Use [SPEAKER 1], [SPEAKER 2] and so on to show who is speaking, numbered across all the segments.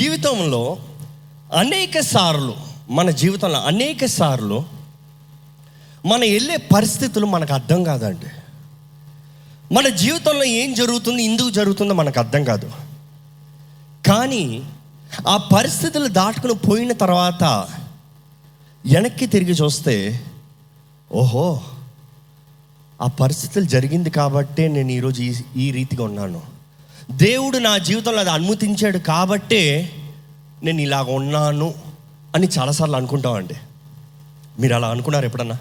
[SPEAKER 1] జీవితంలో అనేక సార్లు మన జీవితంలో అనేక సార్లు మన వెళ్ళే పరిస్థితులు మనకు అర్థం కాదండి. మన జీవితంలో ఏం జరుగుతుంది ఎందుకు జరుగుతుందో మనకు అర్థం కాదు. కానీ ఆ పరిస్థితులు దాటుకుని పోయిన తర్వాత వెనక్కి తిరిగి చూస్తే ఓహో ఆ పరిస్థితులు జరిగింది కాబట్టే నేను ఈరోజు ఈ ఈ రీతిగా ఉన్నాను. దేవుడు నా జీవితంలో అది అనుమతించాడు కాబట్టే నేను ఇలాగ ఉన్నాను అని చాలాసార్లు అనుకుంటామండి. మీరు అలా అనుకున్నారు ఎప్పుడన్నా?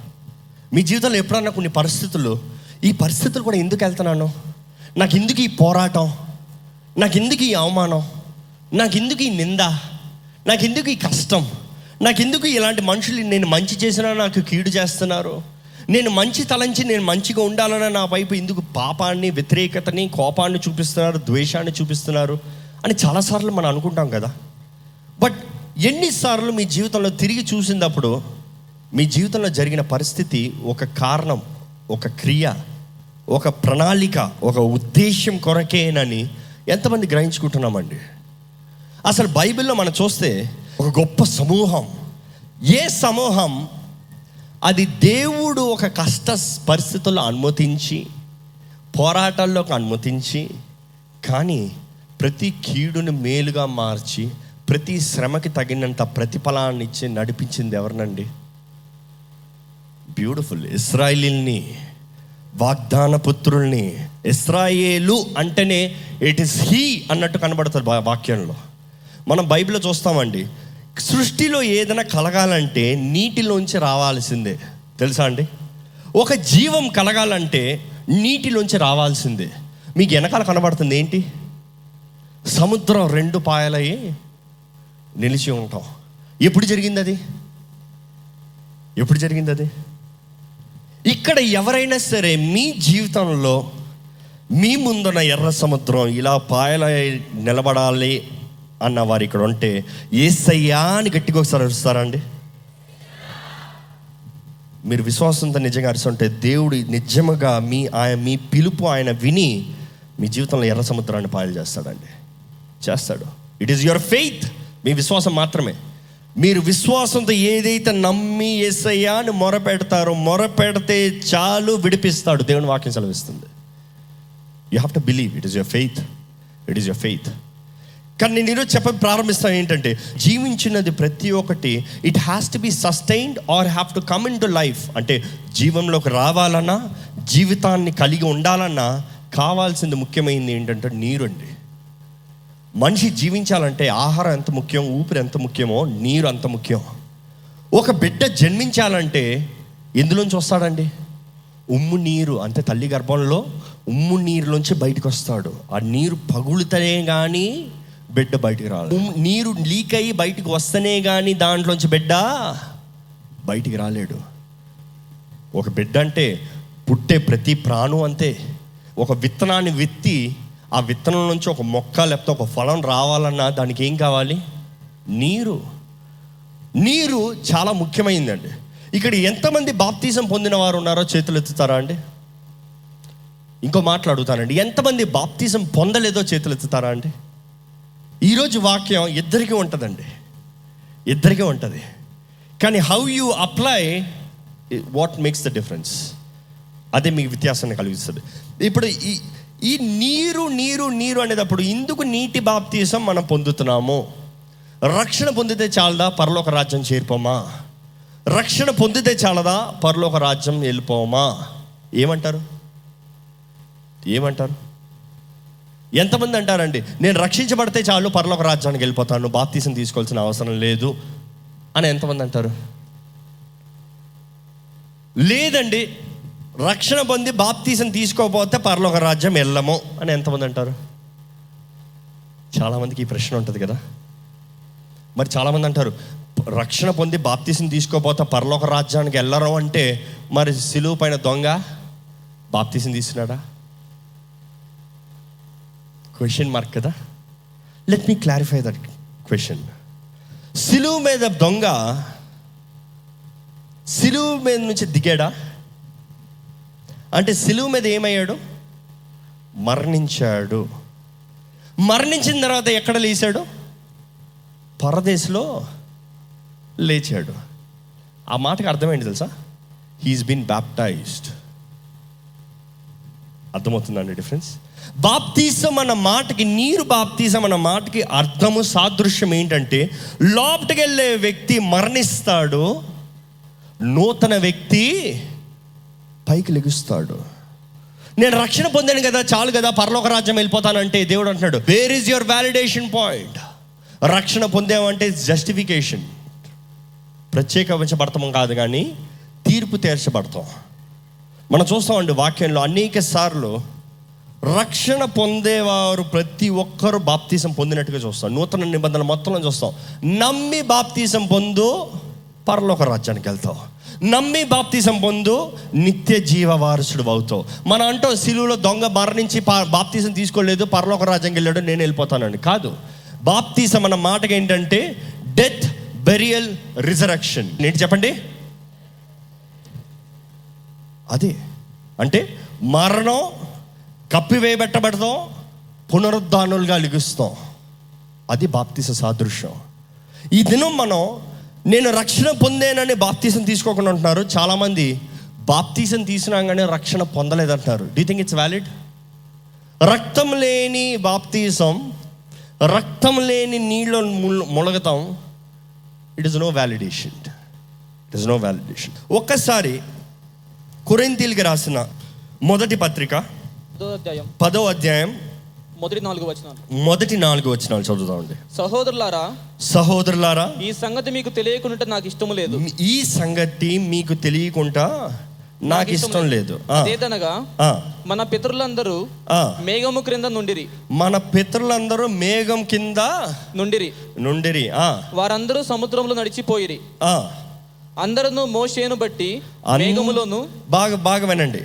[SPEAKER 1] మీ జీవితంలో ఎప్పుడన్నా కొన్ని పరిస్థితులు? ఈ పరిస్థితులు కూడా ఎందుకు వెళ్తున్నాను? నాకు ఎందుకు ఈ పోరాటం? నాకు ఎందుకు ఈ అవమానం? నాకు ఎందుకు ఈ నింద? నాకు ఎందుకు ఈ కష్టం? నాకు ఎందుకు ఇలాంటి మనుషులు నేను మంచి చేసినా నాకు కీడు చేస్తున్నారు? నేను మంచి తలంచి నేను మంచిగా ఉండాలన్న నా వైపు ఎందుకు పాపాన్ని వ్యతిరేకతని కోపాన్ని చూపిస్తున్నారు ద్వేషాన్ని చూపిస్తున్నారు అని చాలాసార్లు మనం అనుకుంటాం కదా. బట్ ఎన్నిసార్లు మీ జీవితంలో తిరిగి చూసినప్పుడు మీ జీవితంలో జరిగిన పరిస్థితి ఒక కారణం ఒక క్రియ ఒక ప్రణాళిక ఒక ఉద్దేశం కొరకేనని ఎంతమంది గ్రహించుకుంటున్నామండి? అసలు బైబిల్లో మనం చూస్తే ఒక గొప్ప సమూహం. ఏ సమూహం అది దేవుడు ఒక కష్ట పరిస్థితుల్లో అనుమతించి పోరాటాల్లోకి అనుమతించి కానీ ప్రతి కీడుని మేలుగా మార్చి ప్రతి శ్రమకి తగినంత ప్రతిఫలాన్ని ఇచ్చి నడిపించింది ఎవరినండి? బ్యూటిఫుల్ ఇస్రాయిల్ని వాగ్దాన పుత్రుల్ని. ఇస్రాయేలు అంటేనే ఇట్ ఇస్ హీ అన్నట్టు కనబడుతుంది వాక్యంలో. మనం బైబిల్లో చూస్తామండి సృష్టిలో ఏదైనా కలగాలంటే నీటిలోంచి రావాల్సిందే. తెలుసా అండి? ఒక జీవం కలగాలంటే నీటిలోంచి రావాల్సిందే. మీకు వెనకాల కనబడుతుంది ఏంటి? సముద్రం రెండు పాయలయ్యి నిలిచి ఉంటాం. ఎప్పుడు జరిగింది అది ఎప్పుడు జరిగింది అది ఇక్కడ ఎవరైనా సరే మీ జీవితంలో మీ ముందున్న ఎర్ర సముద్రం ఇలా పాయల నిలబడాలి అన్న వారు ఇక్కడ ఉంటే ఏసయ్యా అని గట్టిగా ఒకసారి అరుస్తారా అండి మీరు విశ్వాసంతో నిజంగా అరుస్తుంటే దేవుడు నిజముగా మీ ఆయన మీ పిలుపు ఆయన విని మీ జీవితంలో ఎర్ర సముద్రాన్ని పాయలు చేస్తాడండి. చేస్తాడు. ఇట్ ఈస్ యువర్ ఫెయిత్ మీ విశ్వాసం మాత్రమే. మీరు విశ్వాసంతో ఏదైతే నమ్మి ఎస్ఐయా అని మొరపెడతారో మొరపెడితే చాలు విడిపిస్తాడు. దేవుని వాక్యం సెలవిస్తుంది. You have to believe it is your faith it is your faith కానీ నేను ఈరోజు చెప్ప ప్రారంభిస్తాను ఏంటంటే జీవించినది ప్రతి ఒక్కటి it has to be sustained or have to come in to life అంటే జీవంలోకి రావాలన్నా జీవితాన్ని కలిగి ఉండాలన్నా కావాల్సింది ముఖ్యమైనది ఏంటంటే నీరు అండి. మనిషి జీవించాలంటే ఆహారం ఎంత ముఖ్యం ఊపిరి ఎంత ముఖ్యమో నీరు అంత ముఖ్యం. ఒక బిడ్డ జన్మించాలంటే ఎందులోంచి వస్తాడండి? ఉమ్ము నీరు అంటే తల్లి గర్భంలో ఉమ్ము నీరులోంచి బయటకు వస్తాడు ఆ నీరు పగులుతనే కానీ బిడ్డ బయటికి ఉమ్ము- నీరు లీక్ అయ్యి బయటికి వస్తేనే కానీ దాంట్లోంచి బిడ్డ? బయటికి రాలేడు. ఒక బిడ్డ అంటే పుట్టే ప్రతి ప్రాణం అంతే. ఒక విత్తనాన్ని విత్తి ఆ విత్తనం నుంచి ఒక మొక్క లేకపోతే ఒక ఫలం రావాలన్నా దానికి ఏం కావాలి? నీరు. నీరు చాలా ముఖ్యమైందండి. ఇక్కడ ఎంతమంది బాప్తీసం పొందిన వారు ఉన్నారో చేతులు ఎత్తుతారా అండి? ఇంకో మాట్లాడుతానండి ఎంతమంది బాప్తీసం పొందలేదో చేతులు ఎత్తుతారా అండి? ఈరోజు వాక్యం ఇద్దరికీ ఉంటుందండి. ఇద్దరికీ ఉంటుంది. కానీ how you apply what makes the difference అదే మీకు వ్యత్యాసాన్ని కలిగిస్తుంది. ఇప్పుడు ఈ ఈ నీరు నీరు నీరు అనేటప్పుడు ఇందుకు నీటి బాప్తీసం మనం పొందుతున్నాము. రక్షణ పొందితే చాలదా? పరలోక రాజ్యం చేరిపోమా? రక్షణ పొందితే చాలదా? పరలోక రాజ్యం వెళ్ళిపోమా? ఏమంటారు? ఏమంటారు? ఎంతమంది అంటారండి నేను రక్షించబడితే చాలు పరలోక రాజ్యానికి వెళ్ళిపోతాను బాప్తీసం తీసుకోవాల్సిన అవసరం లేదు అని ఎంతమంది అంటారు? లేదండి రక్షణ పొంది బాప్తీసం తీసుకోకపోతే పరలోక రాజ్యం వెళ్ళము అని ఎంతమంది అంటారు? చాలామందికి ఈ ప్రశ్న ఉంటుంది కదా. మరి చాలామంది అంటారు రక్షణ పొంది బాప్తీసం తీసుకోపోతే పరలోక రాజ్యానికి వెళ్ళరు అంటే మరి సిలువు పైన దొంగ బాప్తీసం తీసుకున్నాడా క్వశ్చన్ మార్క్ కదా? Let me clarify that question సిలువు మీద దొంగ సిలువు మీద నుంచి దిగాడా? అంటే సిలువు మీద ఏమయ్యాడు? మరణించాడు. మరణించిన తర్వాత ఎక్కడ లేచాడు? పరదేశంలో లేచాడు. ఆ మాటకు అర్థమైంది తెలుసా? హీఈస్ బీన్ బ్యాప్టైజ్డ్ అర్థమవుతుందండి డిఫరెన్స్ బాప్తీసం అన్న మాటకి నీరు బాప్తీసం అన్న మాటకి అర్థము సాదృశ్యం ఏంటంటే లోపటికి వెళ్ళే వ్యక్తి మరణిస్తాడు నూతన వ్యక్తి పైకి లెగుస్తాడు. నేను రక్షణ పొందాను కదా చాలు కదా పరలోక రాజ్యం వెళ్ళిపోతానంటే దేవుడు అంటున్నాడు where is your validation point రక్షణ పొందామంటే జస్టిఫికేషన్ ప్రత్యేకించబడతాం కాదు కానీ తీర్పు తీర్చబడతాం. మనం చూస్తామండి వాక్యంలో అనేక సార్లు రక్షణ పొందేవారు ప్రతి ఒక్కరు బాప్తీసం పొందినట్టుగా చూస్తాం. నూతన నిబంధనలు మొత్తంలో చూస్తాం. నమ్మి బాప్తీసం పొందు పరలోక రాజ్యానికి వెళ్తావు. నమ్మి బాప్తీసం పొందు నిత్య జీవ వారసుడు అవుతావు. మనం అంటాం శిలువులో దొంగ మరణించి పా- బాప్తీసం తీసుకోలేదు పరలోక రాజ్యానికి వెళ్ళాడు నేను వెళ్ళిపోతానండి కాదు. బాప్తీసం అన్న మాటకి ఏంటంటే డెత్ బెరియల్ రిజరక్షన్. నేను చెప్పండి? అదే. అంటే మరణం కప్పివేయబెట్టబడతాం పునరుద్ధానులుగా లిగుస్తాం. అది బాప్తిస సాదృశ్యం. ఈ దినం మనం నేను రక్షణ పొందేనని బాప్తీసం తీసుకోకుండా ఉంటున్నారు చాలామంది. బాప్తీసం తీసినాగానే రక్షణ పొందలేదంటున్నారు. డూ థింక్ ఇట్స్ వ్యాలిడ్ రక్తం లేని బాప్తీసం రక్తం లేని నీళ్ళు ములగతాం. It is no validation it is no validation ఒక్కసారి కొరింతీలకి రాసిన మొదటి పత్రిక
[SPEAKER 2] అధ్యాయం.
[SPEAKER 1] పదో అధ్యాయం.
[SPEAKER 2] మొదటి నాలుగు వచనాలు.
[SPEAKER 1] మొదటి నాలుగు వచ్చినాలు చదువుతామండి
[SPEAKER 2] సహోదరులారా
[SPEAKER 1] సహోదరులారా
[SPEAKER 2] ఈ సంగతి మీకు తెలియకుండా నాకు ఇష్టము లేదు.
[SPEAKER 1] ఈ సంగతి మీకు తెలియకుండా నాకు ఇష్టం లేదు.
[SPEAKER 2] అదేదనగా మన పితరులందరూ. మేఘము క్రింద నుండిరి.
[SPEAKER 1] మన పితరులందరూ మేఘం కింద
[SPEAKER 2] నుండిరి.
[SPEAKER 1] నుండిరి. ఆ,
[SPEAKER 2] వారందరూ సముద్రంలో నడిచిపోయిరి. అందరూ మోషేను బట్టి మేఘములోను
[SPEAKER 1] బాగా బాగా వినండి.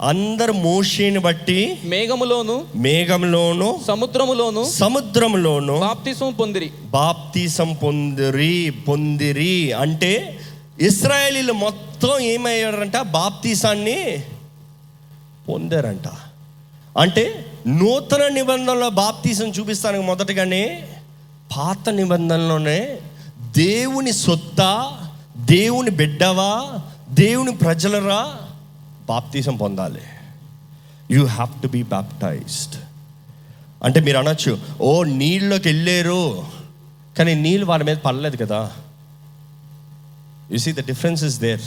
[SPEAKER 1] అందరు మోషేని బట్టి
[SPEAKER 2] మేఘములోను
[SPEAKER 1] మేఘంలోను
[SPEAKER 2] సముద్రములోను
[SPEAKER 1] సముద్రంలోను
[SPEAKER 2] బాప్తిసం పొందిరి.
[SPEAKER 1] బాప్తీసం పొందిరి పొందిరి. అంటే ఇస్రాయేలీలు మొత్తం ఏమయ్యారంట? బాప్తీసాన్ని పొందారంట. అంటే నూతన నిబంధనలో బాప్తీసం చూపిస్తానికి మొదటగానే పాత నిబంధనలోనే దేవుని సొత్త దేవుని బిడ్డవా దేవుని ప్రజలరా బాప్తీసం పొందాలి. You have to be baptized అంటే మీరు అనొచ్చు ఓ నీళ్ళలోకి వెళ్ళారు. కానీ నీళ్ళు వారి మీద పడలేదు కదా. You see the difference is there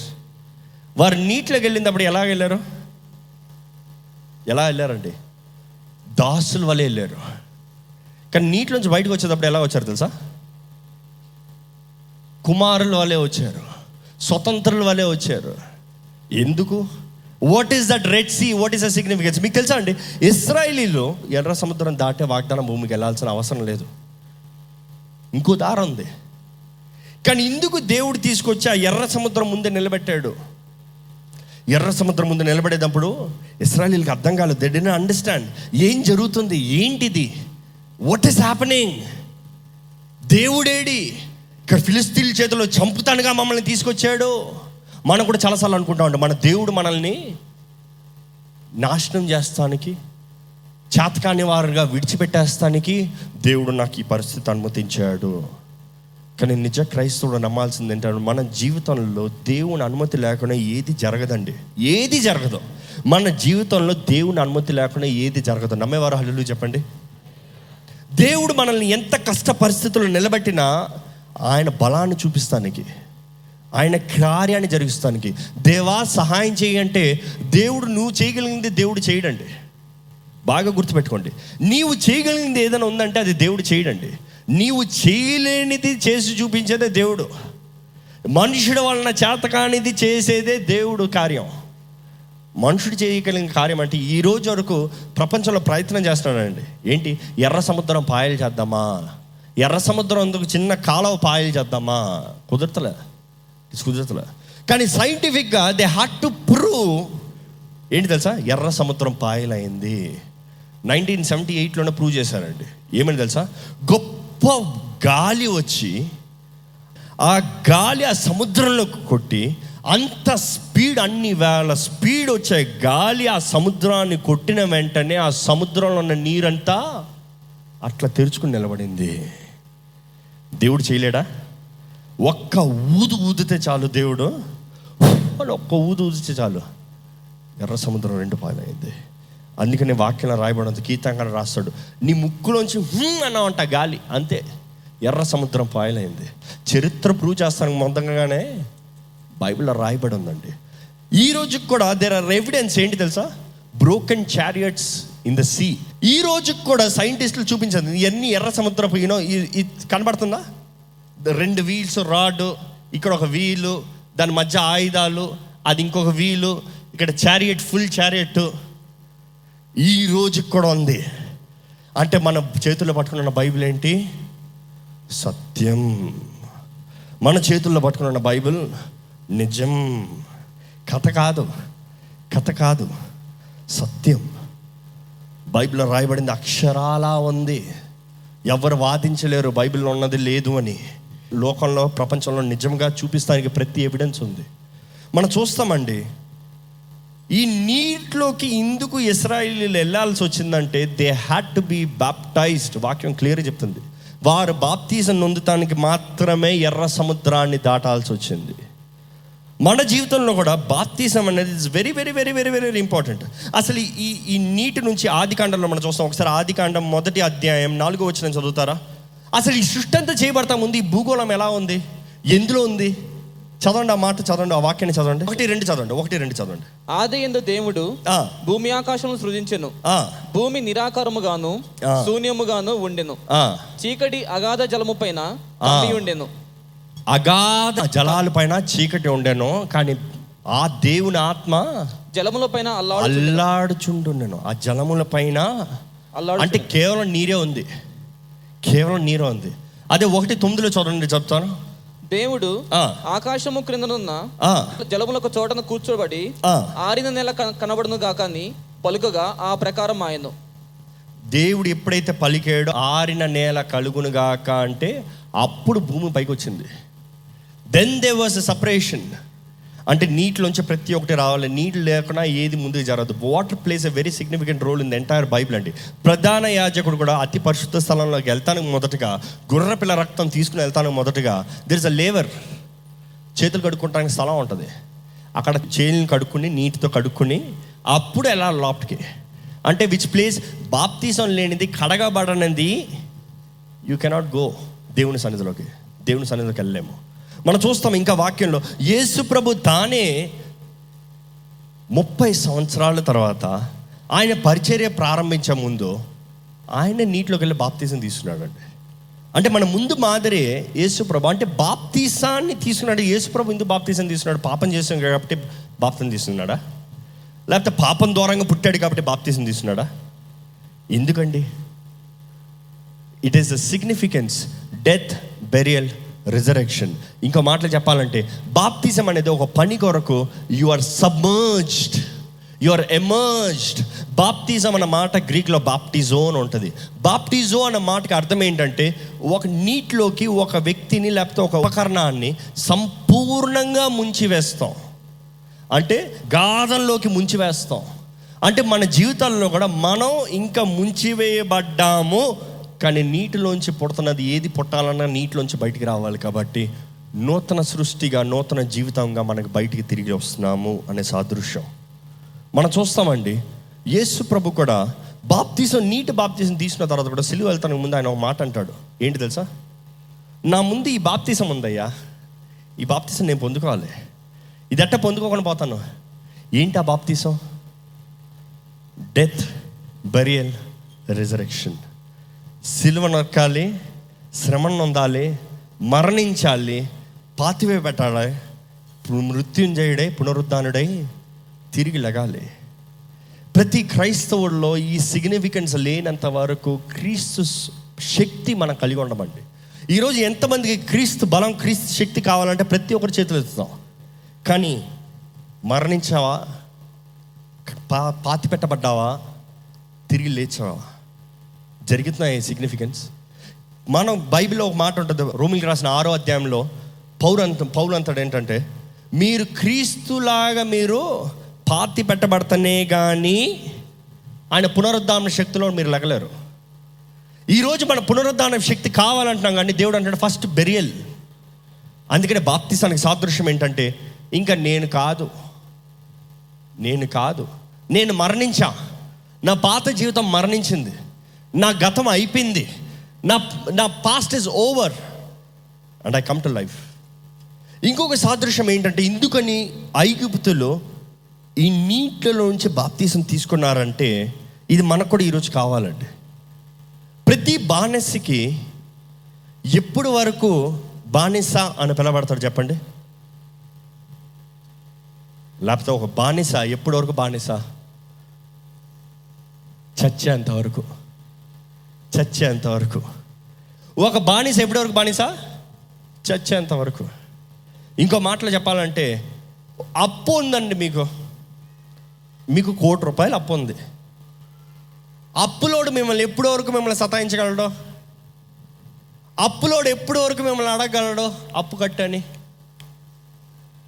[SPEAKER 1] వారు నీటిలోకి వెళ్ళినప్పుడు ఎలా వెళ్ళారు? ఎలా వెళ్ళారండి? దాసుల వల్ల వెళ్ళారు. కానీ నీటిలోంచి బయటకు వచ్చేటప్పుడు ఎలా వచ్చారు తెలుసా? కుమారుల వలె వచ్చారు. స్వతంత్రుల వలె వచ్చారు. ఎందుకు? What is that red sea what is the significance మీకు తెలుసా అండి? ఇస్రాయలీలు ఎర్ర సముద్రం దాటే వాగ్దానం భూమికి వెళ్ళాల్సిన అవసరం లేదు. ఇంకో దారి ఉంది. కానీ ఇందుకు దేవుడు తీసుకొచ్చి ఆ ఎర్ర సముద్రం ముందే నిలబెట్టాడు. ఎర్ర సముద్రం ముందు నిలబడేటప్పుడు ఇస్రాయలీలకు అర్థం కాలేదు. దే డి అండర్స్టాండ్ ఏం జరుగుతుంది? ఏంటిది? వాట్ ఈస్ హ్యాపెనింగ్ దేవుడేడి ఇక్కడ ఫిలిస్తీన్ చేతిలో చంపుతానుగా మమ్మల్ని తీసుకొచ్చాడు. మనం కూడా చాలాసార్లు అనుకుంటా మన దేవుడు మనల్ని నాశనం చేస్తానికి చేతకాని వారుగా విడిచిపెట్టేస్తానికి దేవుడు నాకు ఈ పరిస్థితి అనుమతించాడు. కానీ నిజ క్రైస్తవుడు నమ్మాల్సింది ఏంటంటే మన జీవితంలో దేవుని అనుమతి లేకుండా ఏది జరగదండి. ఏది జరగదు. మన జీవితంలో దేవుని అనుమతి లేకుండా ఏది జరగదు. నమ్మేవారు హల్లు చెప్పండి. దేవుడు మనల్ని ఎంత కష్ట పరిస్థితుల్లో నిలబెట్టినా ఆయన బలాన్ని చూపిస్తానికి ఆయన కార్యాన్ని జరిగిస్తానికి. దేవా సహాయం చేయంటే దేవుడు నువ్వు చేయగలిగింది దేవుడు చేయడండి. బాగా గుర్తుపెట్టుకోండి. నీవు చేయగలిగింది ఏదైనా ఉందంటే అది దేవుడు చేయడండి. నీవు చేయలేనిది చేసి చూపించేదే దేవుడు. మనుషుడు వలన చేతకానిది చేసేదే దేవుడు కార్యం. మనుషుడు చేయగలిగిన కార్యం అంటే ఈ రోజు వరకు ప్రపంచంలో ప్రయత్నం చేస్తున్నాడండి. ఏంటి? ఎర్ర సముద్రం పాయలు చేద్దామా? ఎర్ర సముద్రం అందుకు చిన్న కాలువ పాయలు చేద్దామా? కుదరతలే. కుదరతలే కానీ సైంటిఫిక్గా దే హ్యాడ్ టు ప్రూవ్ ఏంటి తెలుసా? ఎర్ర సముద్రం పాయలైంది. నైన్టీన్ సెవెంటీ ఎయిట్లోనే ప్రూవ్ చేశారండి. ఏమని తెలుసా? గొప్ప గాలి వచ్చి ఆ గాలి ఆ సముద్రంలోకి కొట్టి అంత స్పీడ్ అన్ని వేల స్పీడ్ వచ్చే గాలి ఆ సముద్రాన్ని కొట్టిన వెంటనే ఆ సముద్రంలో ఉన్న నీరంతా అట్లా తెరుచుకుని నిలబడింది. దేవుడు చేయలేడా? ఒక్క ఊదు ఊదితే చాలు దేవుడు. అని ఒక్క ఊదు ఊదితే చాలు. ఎర్ర సముద్రం రెండు పాలైంది. అందుకనే వాక్యం రాయబడంత కీర్తంగా రాస్తాడు. నీ ముక్కులోంచి హ్మ్ అన్నావంట గాలి. అంతే. ఎర్ర సముద్రం పాయలైంది చరిత్ర ప్రూవ్ చేస్తాను మొత్తంగానే బైబిల్లో రాయబడి ఉందండి ఈ రోజుకి కూడా దేర్ ఆర్ ఎవిడెన్స్ ఏంటి తెలుసా? Broken chariots in the sea ఈ రోజుకి కూడా సైంటిస్టులు చూపించారు ఇవన్నీ ఎర్ర సముద్రపు యూనో ఇది కనబడుతుందా? రెండు వీల్స్ రాడ్ ఇక్కడ ఒక వీలు దాని మధ్య ఆయుధాలు అది ఇంకొక వీలు ఇక్కడ చారియట్ ఫుల్ చారియట్. ఈ రోజుకి కూడా ఉంది. అంటే మన చేతుల్లో పట్టుకున్న బైబిల్ ఏంటి? సత్యం. మన చేతుల్లో పట్టుకున్న బైబిల్ నిజం. కథ కాదు. కథ కాదు. సత్యం. బైబిల్లో రాయబడింది అక్షరాలా ఉంది. ఎవరు వాదించలేరు బైబిల్లో ఉన్నది లేదు అని. లోకంలో ప్రపంచంలో నిజంగా చూపిస్తానికి ప్రతి ఎవిడెన్స్ ఉంది. మనం చూస్తామండి ఈ నీటిలోకి ఎందుకు ఇస్రాయిలీలు వెళ్ళాల్సి వచ్చిందంటే they had to be baptized వాక్యం క్లియర్ చెప్తుంది. వారు బాప్తీజం నొందుతానికి మాత్రమే ఎర్ర సముద్రాన్ని దాటాల్సి వచ్చింది. మన జీవితంలో కూడా బాప్తీసం అనేది is very very very very very very important అసలు ఈ ఈ నీటి నుంచి ఆది కాండంలో మనం చూస్తాం. ఒకసారి ఆది కాండం మొదటి అధ్యాయం నాలుగో వచ్చిన చదువుతారా? అసలు ఈ సృష్టి అంతా చేయబడతా ముందు ఈ భూగోళం ఎలా ఉంది? ఎందులో ఉంది? చదవండి ఆ మాట చదవండి ఆ వాక్యాన్ని చదవండి. ఒకటి రెండు చదవండి ఒకటి రెండు చదవండి.
[SPEAKER 2] ఆది ఎందు దేవుడు భూమి ఆకాశమును సృజించెను.
[SPEAKER 1] ఆ,
[SPEAKER 2] భూమి నిరాకారముగాను. శూన్యముగాను ఉండెను.
[SPEAKER 1] ఆ.
[SPEAKER 2] చీకటి అగాధ జలము పైన ఉండెను.
[SPEAKER 1] అగాధ జలాల పైన చీకటి ఉండెను కానీ ఆ దేవుని ఆత్మ
[SPEAKER 2] జలముల పైన అల్లాడు
[SPEAKER 1] అల్లాడుచుండుండెను. ఆ జలముల పైన
[SPEAKER 2] అల్లాడు
[SPEAKER 1] అంటే కేవలం నీరే ఉంది. కేవలం నీరే ఉంది అదే ఒకటి తొమ్మిదిలో చూడండి చెప్తాను.
[SPEAKER 2] దేవుడు ఆకాశము క్రిందనున్న జలములకు చోటను కూర్చోబడి. ఆరిన నెల కనబడును గాకని పలుకగా ఆ ప్రకారం ఆయను
[SPEAKER 1] దేవుడు ఎప్పుడైతే పలికాడో ఆరిన నేల కలుగునుగాక అంటే అప్పుడు భూమి పైకి వచ్చింది దెన్ దే వాజ్ సపరేషన్ అంటే నీటిలోంచి ప్రతి ఒక్కటి రావాలి. నీళ్ళు లేకుండా ఏది ముందుకు జరగదు. Water plays a very significant role in the entire Bible అండి. ప్రధాన యాజకుడు కూడా అతి పరిశుద్ధ స్థలంలోకి వెళ్తానికి మొదటగా గుర్రపిల్ల రక్తం తీసుకుని వెళ్తానికి మొదటగా దిర్ ఇస్ అ లేవర్ చేతులు కడుక్కోవడానికి స్థలం ఉంటుంది. అక్కడ చేతులను కడుక్కుని నీటితో కడుక్కుని అప్పుడు వెళ్ళాలి లోపలికి అంటే విచ్ ప్లేస్ బాప్తీసం లేనిది కడగబడనిది యూ కెనాట్ గో దేవుని సన్నిధిలోకి. దేవుని సన్నిధిలోకి వెళ్ళలేము. మనం చూస్తాం ఇంకా వాక్యంలో యేసు ప్రభు తానే ముప్పై సంవత్సరాల తర్వాత ఆయన పరిచర్య ప్రారంభించే ముందు ఆయన నీటిలోకి వెళ్ళి బాప్తీసం తీసుకున్నాడు అండి అంటే మన ముందు మాదిరి యేసుప్రభు అంటే బాప్తీసాన్ని తీసుకున్నాడు యేసుప్రభు ఎందుకు బాప్తీసం తీసుకున్నాడు పాపం చేసాం కాబట్టి బాప్తం తీసుకున్నాడా? లేకపోతే పాపం దూరంగా పుట్టాడు కాబట్టి బాప్తీసం తీసుకున్నాడా? ఎందుకండి? It is the significance death burial resurrection ఇంకో మాటలు చెప్పాలంటే బాప్తిజం అనేది ఒక పని కొరకు you are submerged you are emerged బాప్తిజం అన్న మాట గ్రీక్లో బాప్టిజో అని ఉంటుంది. బాప్టిజో అన్న మాటకి అర్థం ఏంటంటే ఒక నీటిలోకి ఒక వ్యక్తిని లేకపోతే ఒక ఉపకరణాన్ని సంపూర్ణంగా ముంచి వేస్తాం. అంటే గాధంలోకి ముంచివేస్తాం అంటే మన జీవితాల్లో కూడా మనం ఇంకా ముంచివేయబడ్డాము కానీ నీటిలోంచి పుడుతున్నది ఏది పుట్టాలన్నా నీటిలోంచి బయటికి రావాలి కాబట్టి నూతన సృష్టిగా నూతన జీవితంగా మనకు బయటికి తిరిగి వస్తున్నాము అనే సాదృశ్యం. మనం చూస్తామండి యేసు ప్రభు కూడా బాప్తీసం నీటి బాప్తీసం తీసుకున్న తర్వాత కూడా సిలువ వెళ్తానికి ముందు ఆయన ఒక మాట అంటాడు. ఏంటి తెలుసా? నా ముందు ఈ బాప్తీసం ఉందయ్యా. ఈ బాప్తీసం నేను పొందుకోవాలి. ఇదట్ట పొందుకోకుండా పోతాను? ఏంటి ఆ బాప్తీసం? Death burial resurrection. సిలువ నొక్కాలి శ్రమను నొందాలి మరణించాలి పాతివే పెట్టాలి మృత్యుంజయుడై పునరుద్ధానుడై తిరిగి లగాలి. ప్రతి క్రైస్తవుల్లో ఈ సిగ్నిఫికెన్స్ లేనంత వరకు క్రీస్తు శక్తి మనం కలిగి ఉండమండి. ఈరోజు ఎంతమందికి క్రీస్తు బలం క్రీస్తు శక్తి కావాలంటే ప్రతి ఒక్కరి చేతులు ఎత్తుతాం. కానీ మరణించావా? పా పాతి పెట్టబడ్డావా? తిరిగి లేచావా? జరుగుతున్నాయి సిగ్నిఫికెన్స్ మనం బైబిల్లో ఒక మాట ఉంటుంది రోమిల్కి రాసిన ఆరో అధ్యాయంలో పౌరంత పౌరంతడు ఏంటంటే మీరు క్రీస్తులాగా మీరు పాతి పెట్టబడతనే కానీ ఆయన పునరుద్ధారణ శక్తిలో మీరు లగలేరు. ఈరోజు మన పునరుద్ధారణ శక్తి కావాలంటున్నాం కానీ దేవుడు అంటాడు ఫస్ట్ బెరియల్ అందుకనే బాప్తిసానికి సాదృశ్యం ఏంటంటే ఇంకా నేను కాదు. నేను కాదు. నేను మరణించా. నా పాత జీవితం మరణించింది. నా గతం అయిపోయింది. నా నా past is over and I come to life ఇంకొక సాదృశ్యం ఏంటంటే ఎందుకని ఐగుప్తులో ఈ నీటిలో నుంచి బాప్తీసం తీసుకున్నారంటే ఇది మనకు కూడా ఈరోజు కావాలండి. ప్రతి బానిసకి ఎప్పుడు వరకు బానిస అని పిలబడతాడు చెప్పండి? లేకపోతే ఒక బానిస ఎప్పటి వరకు బానిస? చచ్చేంత వరకు. చచ్చేంత వరకు ఒక బానిస ఎప్పటి వరకు బానిస? చచ్చేంత వరకు ఇంకో మాటలు చెప్పాలంటే అప్పు ఉందండి మీకు. మీకు కోటి రూపాయలు అప్పు ఉంది. అప్పులోడు మిమ్మల్ని ఎప్పటి వరకు మిమ్మల్ని సతాయించగలడు? అప్పులోడు ఎప్పటి వరకు మిమ్మల్ని అడగగలడు? అప్పు కట్టని.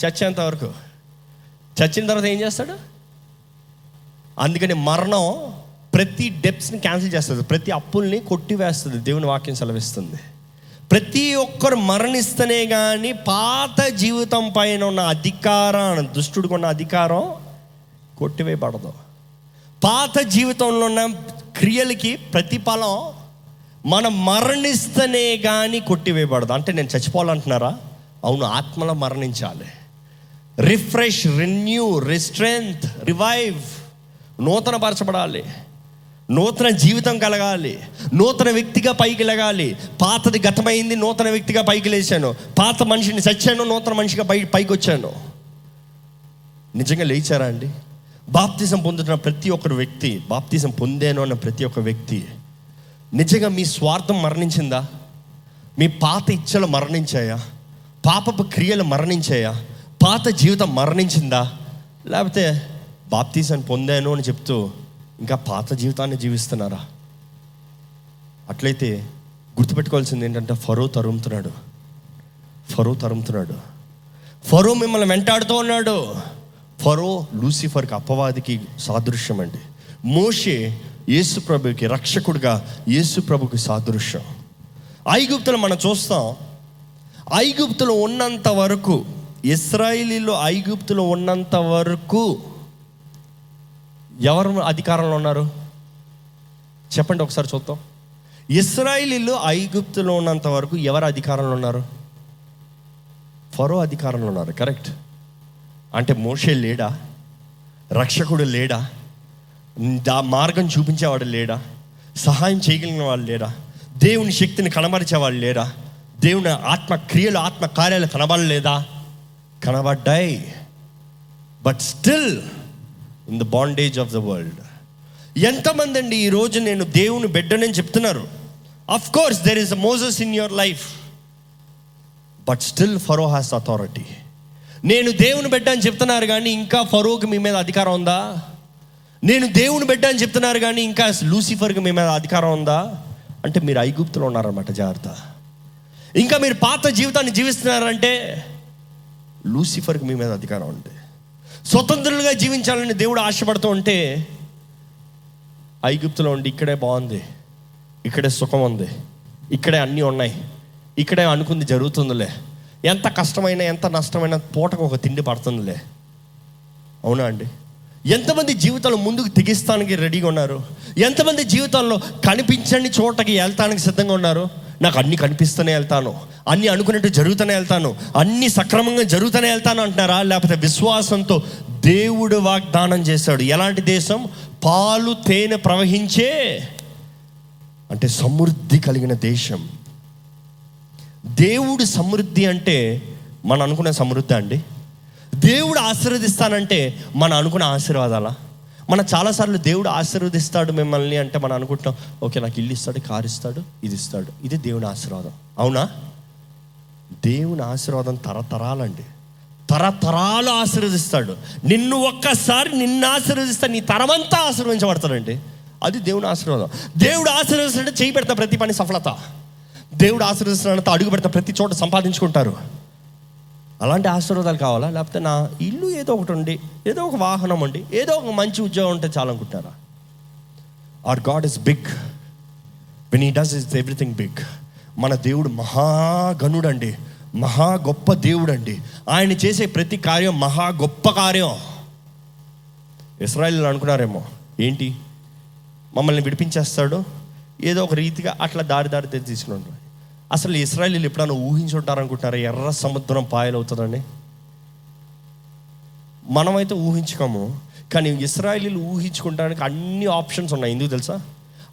[SPEAKER 1] చచ్చేంత వరకు చచ్చిన తర్వాత ఏం చేస్తాడు? అందుకని మరణం ప్రతి డెప్స్ని క్యాన్సిల్ చేస్తుంది. ప్రతి అప్పుల్ని కొట్టివేస్తుంది. దేవుని వాక్యం సెలవిస్తుంది. ప్రతి ఒక్కరు మరణిస్తేనే కానీ పాత జీవితం పైన ఉన్న అధికారం దుష్టుడికి ఉన్న అధికారం కొట్టివేయబడదు. పాత జీవితంలో ఉన్న క్రియలకి ప్రతిఫలం మనం మరణిస్తేనే కానీ కొట్టివేయబడదు. అంటే నేను చచ్చిపోవాలంటున్నారా? అవును ఆత్మలో మరణించాలి. రిఫ్రెష్ రెన్యూ రిస్ట్రెంత్ రివైవ్ నూతనపరచబడాలి. నూతన జీవితం కలగాలి. నూతన వ్యక్తిగా పైకి లెగాలి. పాతది గతమైంది నూతన వ్యక్తిగా పైకి లేచాను. పాత మనిషిని చచ్చాను నూతన మనిషిగా పై పైకి వచ్చాను నిజంగా లేచారా అండి? బాప్తిజం పొందుతున్న ప్రతి ఒక్కరు వ్యక్తి బాప్తిజం పొందాను అన్న ప్రతి ఒక్క వ్యక్తి నిజంగా మీ స్వార్థం మరణించిందా? మీ పాత ఇచ్చలు మరణించాయా? పాపపు క్రియలు మరణించాయా? పాత జీవితం మరణించిందా? లేకపోతే బాప్తీసాన్ని పొందాను అని చెప్తూ ఇంకా పాత జీవితాన్ని జీవిస్తున్నారా? అట్లయితే గుర్తుపెట్టుకోవాల్సింది ఏంటంటే ఫరో తరుముతున్నాడు. ఫరో తరుముతున్నాడు. ఫరో మిమ్మల్ని వెంటాడుతూ ఉన్నాడు. ఫరో లూసిఫర్కి అపవాదికి సాదృశ్యం అండి. మోషే యేసు ప్రభుకి రక్షకుడిగా యేసు ప్రభుకి సాదృశ్యం. ఐగుప్తులు మనం చూస్తాం. ఐగుప్తులు ఉన్నంత వరకు ఇస్రాయిలీలో ఐగుప్తులు ఉన్నంత వరకు ఎవరు అధికారంలో ఉన్నారు? చెప్పండి ఒకసారి చూద్దాం. ఇస్రాయిలీలో ఐగుప్తులో ఉన్నంత వరకు ఎవరు అధికారంలో ఉన్నారు? ఫరో అధికారంలో ఉన్నారు కరెక్ట్. అంటే మోషే లేడా? రక్షకుడు లేడా? దా మార్గం చూపించేవాడు లేడా? సహాయం చేయగలిగిన వాళ్ళు లేడా? దేవుని శక్తిని కనబరిచేవాళ్ళు లేరా దేవుని ఆత్మ క్రియలు ఆత్మ కార్యాలు కనబడలేదా? కనబడ్డాయి. But still in the bondage of the world ఎంతమంది అండి ఈరోజు నేను దేవుని బిడ్డనని చెప్తున్నారు? Of course there is a Moses in your life but still Pharaoh has authority నేను దేవుని బిడ్డ అని చెప్తున్నారు కానీ ఇంకా ఫరోకి మీ మీద అధికారం ఉందా? నేను దేవుని బిడ్డ అని చెప్తున్నారు కానీ ఇంకా లూసిఫర్కి మీ మీద అధికారం ఉందా? అంటే మీరు ఐగుప్తులో ఉన్నారన్నమాట జాగ్రత్త. ఇంకా మీరు పాత జీవితాన్ని జీవిస్తున్నారంటే లూసిఫర్కి మీ మీద అధికారం ఉంటే. స్వతంత్రులుగా జీవించాలని దేవుడు ఆశపడుతూ ఉంటే ఐగుప్తులో ఉండి ఇక్కడే బాగుంది. ఇక్కడే సుఖం ఉంది. ఇక్కడే అన్నీ ఉన్నాయి. ఇక్కడే అనుకుంది జరుగుతుందిలే. ఎంత కష్టమైనా ఎంత నష్టమైనా పూటకు ఒక తిండి పడుతుందిలే. అవునా అండి? ఎంతమంది జీవితాలు ముందుకు తెగిస్తానికి రెడీగా ఉన్నారు? ఎంతమంది జీవితాల్లో కనిపించని చోటకి వెళ్తానికి సిద్ధంగా ఉన్నారు? నాకు అన్ని కనిపిస్తూనే వెళ్తాను. అన్ని అనుకున్నట్టు జరుగుతూనే వెళ్తాను. అన్ని సక్రమంగా జరుగుతూనే వెళ్తాను అంటున్నారా? లేకపోతే విశ్వాసంతో దేవుడు వాగ్దానం చేశాడు. ఎలాంటి దేశం? పాలు తేనె ప్రవహించే అంటే సమృద్ధి కలిగిన దేశం. దేవుడు సమృద్ధి అంటే మనం అనుకునే సమృద్ధి అండి. దేవుడు ఆశీర్వదిస్తానంటే మనం అనుకున్న ఆశీర్వాదాలా? మన చాలాసార్లు దేవుడు ఆశీర్వదిస్తాడు మిమ్మల్ని అంటే మనం అనుకుంటున్నాం ఓకే నాకు ఇల్లు ఇస్తాడు కారు ఇస్తాడు ఇది ఇస్తాడు. ఇది దేవుని ఆశీర్వాదం. అవునా? దేవుని ఆశీర్వాదం తరతరాలండి. తరతరాలు ఆశీర్వదిస్తాడు. నిన్ను ఒక్కసారి నిన్ను ఆశీర్వదిస్తాడు నీ తరమంతా ఆశీర్వదించబడతాడండి. అది దేవుని ఆశీర్వాదం. దేవుడు ఆశీర్వదిస్తాడంటే చేయి పెడతా ప్రతి పని సఫలత. దేవుడు ఆశీర్వదిస్తున్నాడంటే అడుగు పెడతా ప్రతి చోట సంపాదించుకుంటారు. అలాంటి ఆశీర్వాదాలు కావాలా? లేకపోతే నా ఇల్లు ఏదో ఒకటి ఉండి ఏదో ఒక వాహనం ఉండి ఏదో ఒక మంచి ఉద్యోగం ఉంటే చాలనుకుంటారా? Or God is big when he does is everything big మన దేవుడు మహాగణుడు అండి మహా గొప్ప దేవుడు అండి ఆయన చేసే ప్రతి కార్యం మహా గొప్ప కార్యం. ఇస్రాయల్ అనుకున్నారేమో ఏంటి? మమ్మల్ని విడిపించేస్తాడు? ఏదో ఒక రీతిగా అట్లా దారి దారి తీసుకున్నాడు. అసలు ఇస్రాయలీలు ఎప్పుడైనా ఊహించుంటారనుకుంటున్నారా ఎర్ర సముద్రం పాయలవుతుందని? మనమైతే ఊహించుకోము కానీ ఇస్రాయలీలు ఊహించుకోవడానికి అన్ని ఆప్షన్స్ ఉన్నాయి. ఎందుకు తెలుసా?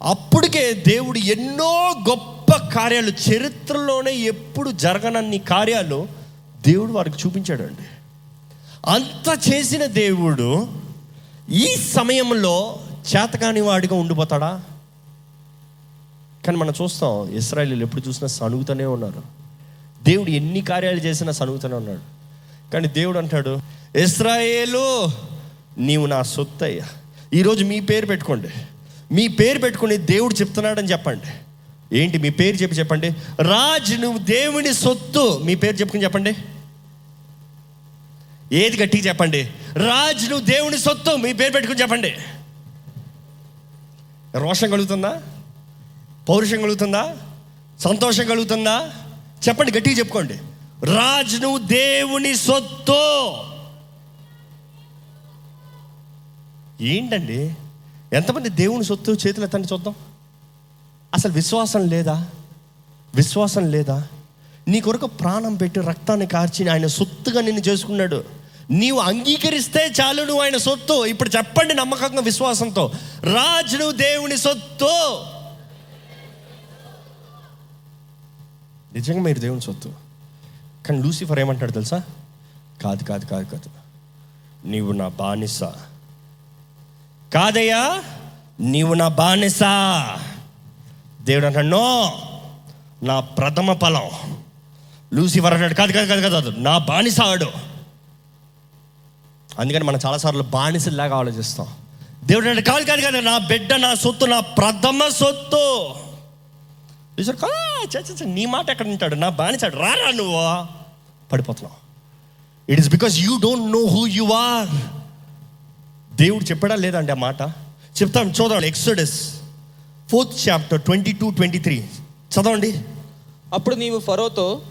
[SPEAKER 1] అప్పటికే దేవుడు ఎన్నో గొప్ప కార్యాలు చరిత్రలోనే ఎప్పుడు జరగనన్ని కార్యాలు దేవుడు వారికి చూపించాడండి. అంత చేసిన దేవుడు ఈ సమయంలో చేతకాని వాడిగా ఉండిపోతాడా? కానీ మనం చూస్తాం ఇస్రాయలీలు ఎప్పుడు చూసినా సనుగుతూనే ఉన్నారు. దేవుడు ఎన్ని కార్యాలు చేసినా సనుగుతూనే ఉన్నాడు. కానీ దేవుడు అంటాడు ఇస్రాయేలు నీవు నా సొత్తయ్యా. ఈరోజు మీ పేరు పెట్టుకోండి. మీ పేరు పెట్టుకుని దేవుడు చెప్తున్నాడని చెప్పండి. ఏంటి మీ పేరు చెప్పి చెప్పండి? రాజ్ నువ్వు దేవుని సొత్తు. మీ పేరు చెప్పుకుని చెప్పండి. ఏది గట్టిగా చెప్పండి? రాజ్ నువ్వు దేవుని సొత్తు. మీ పేరు పెట్టుకుని చెప్పండి. రోషం కలుగుతుందా? పౌరుషం కలుగుతుందా? సంతోషం కలుగుతుందా? చెప్పండి గట్టిగా చెప్పుకోండి. రాజ్ నువ్వు దేవుని సొత్తు. ఏంటండి? ఎంతమంది దేవుని సొత్తు చేతులు ఎత్తండి చూద్దాం. అసలు విశ్వాసం లేదా? విశ్వాసం లేదా? నీ కొరకు ప్రాణం పెట్టి రక్తాన్ని కార్చి ఆయన సొత్తుగా నిన్ను చేసుకున్నాడు. నీవు అంగీకరిస్తే చాలు నువ్వు ఆయన సొత్తు. ఇప్పుడు చెప్పండి నమ్మకంగా విశ్వాసంతో. రాజు దేవుని సొత్తు. నిజంగా మీరు దేవుని సొత్తు. కానీ లూసిఫర్ ఏమంటాడు తెలుసా? కాదు కాదు కాదు కాదు. నీవు నా బానిస. కాదయ్యా నీవు నా బానిస. దేవుడు అంటాడు నో నా ప్రథమ ఫలం. లూసిఫర్ అంటాడు కాదు కాదు కాదు కాదు నా బానిస ఆడు. అందుకని మనం చాలాసార్లు బానిసలాగా ఆలోచిస్తాం. దేవుడు అంటే కాదు కాదు కాదు నా బిడ్డ నా సొత్తు నా ప్రథమ సొత్తు. కా నీ మాట ఎక్కడ ఉంటాడు నా బానిసాడు రారా నువ్వు. పడిపోతున్నావు it is because you don't know who you are దేవుడు చెప్పాడా లేదండి ఆ మాట? చెప్తాం చూద్దాం. Exodus fourth chapter twenty two twenty three చదవండి.
[SPEAKER 2] అప్పుడు నీవు ఫరోతో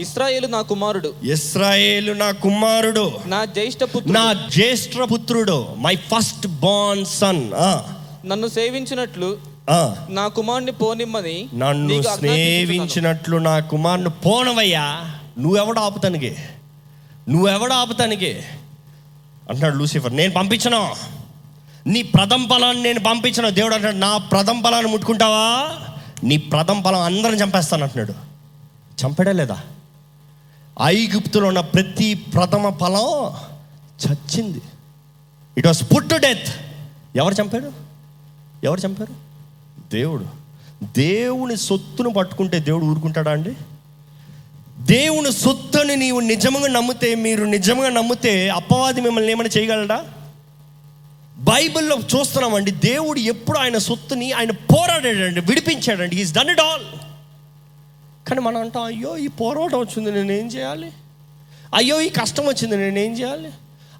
[SPEAKER 2] ఇస్రాయేలు నా కుమారుడు.
[SPEAKER 1] ఇస్రాయేలు నా కుమారుడు.
[SPEAKER 2] నా జ్యేష్ఠ
[SPEAKER 1] నా
[SPEAKER 2] పుత్రుడు
[SPEAKER 1] జ్యేష్ఠ పుత్రుడు మై ఫస్ట్ బార్న్ సన్
[SPEAKER 2] నన్ను సేవించినట్లు నా కుమారుని పోనిమ్మని
[SPEAKER 1] నన్ను. స్నేహించినట్లు నా కుమారుని పోనవయ్యా. నువ్వెవడ ఆపుతానికి? నువ్వెవడ ఆపుతానికి? అంటున్నాడు లూసిఫర్ నేను పంపించను. నీ ప్రథమ బలాన్ని నేను పంపించను. దేవుడు అంటాడు నా ప్రథమ బలాన్ని ముట్టుకుంటావా? నీ ప్రథమ ఫలం అందరం చంపేస్తాను అంటున్నాడు. చంపడే లేదా? ఐగుప్తులో ఉన్న ప్రతి ప్రథమ ఫలం చచ్చింది. It was put to death ఎవరు చంపాడు ఎవరు చంపారు? దేవుడు. దేవుని సొత్తును పట్టుకుంటే దేవుడు ఊరుకుంటాడా అండి? దేవుని సొత్తుని నీవు నిజంగా నమ్మితే మీరు నిజంగా నమ్మితే అప్పవాది మిమ్మల్ని ఏమైనా చేయగలడా? బైబిల్లో చూస్తున్నామండి దేవుడు ఎప్పుడు ఆయన సొత్తుని ఆయన పోరాడాడండి విడిపించాడండి. ఈజ్ డన్ ఇట్ ఆల్ కానీ మనం అంటాం అయ్యో ఈ పోరాటం వచ్చింది నేను ఏం చేయాలి? అయ్యో ఈ కష్టం వచ్చింది నేను ఏం చేయాలి?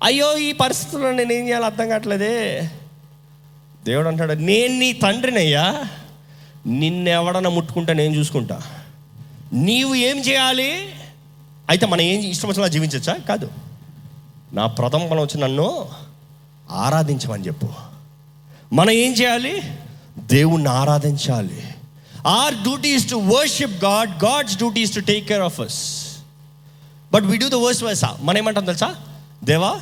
[SPEAKER 1] అయ్యో ఈ పరిస్థితుల్లో నేను ఏం చేయాలి అర్థం కావట్లేదే. దేవుడు అంటాడు నేను నీ తండ్రినయ్యా నిన్నెవడన్నా ముట్టుకుంటా నేను చూసుకుంటా. నీవు ఏం చేయాలి? అయితే మనం ఏం ఇష్టం వచ్చినా జీవించచ్చా? కాదు. నా ప్రథమ ఫలం వచ్చి నన్ను ఆరాధించమని చెప్పు. మనం ఏం చేయాలి? దేవుణ్ణి ఆరాధించాలి. Our duty is to worship God God's duty is to take care of us but we do the vice versa మనం ఏమంటాం తెలుసా? దేవా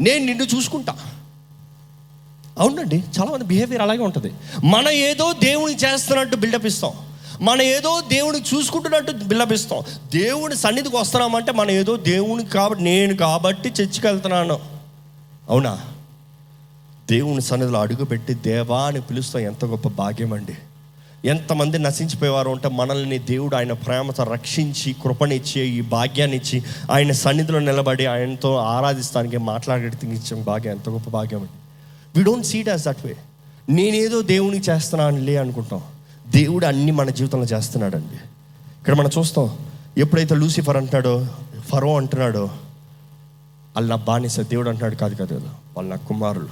[SPEAKER 1] నేను నిన్ను చూసుకుంటా. అవునండి చాలామంది బిహేవియర్ అలాగే ఉంటుంది. మన ఏదో దేవుని చేస్తున్నట్టు బిల్డప్ ఇస్తాం. మన ఏదో దేవుని చూసుకుంటున్నట్టు విలపిస్తాం. దేవుని సన్నిధికి వస్తున్నామంటే మనం ఏదో దేవుని కాబట్టి నేను కాబట్టి చర్చికి వెళ్తున్నాను. అవునా? దేవుని సన్నిధిలో అడుగుపెట్టి దేవా అని పిలుస్తాం. ఎంత గొప్ప భాగ్యం అండి. ఎంతమంది నశించిపోయేవారు ఉంటే మనల్ని దేవుడు ఆయన ప్రేమతో రక్షించి కృపనిచ్చి ఈ భాగ్యాన్ని ఇచ్చి ఆయన సన్నిధిలో నిలబడి ఆయనతో ఆరాధిస్తానికి మాట్లాడేటికి భాగ్యం. ఎంత గొప్ప భాగ్యం అండి. We don't see it as that way నేనేదో దేవునికి చేస్తున్నాను లే అనుకుంటాం దేవుడు అన్ని మన జీవితంలో చేస్తున్నాడండి. ఇక్కడ మనం చూస్తాం ఎప్పుడైతే లూసిఫర్ అంటాడో ఫరో అంటున్నాడో వాళ్ళు నా బానిస దేవుడు అంటున్నాడు కాదు కాదు కాదు వాళ్ళు నా కుమారులు.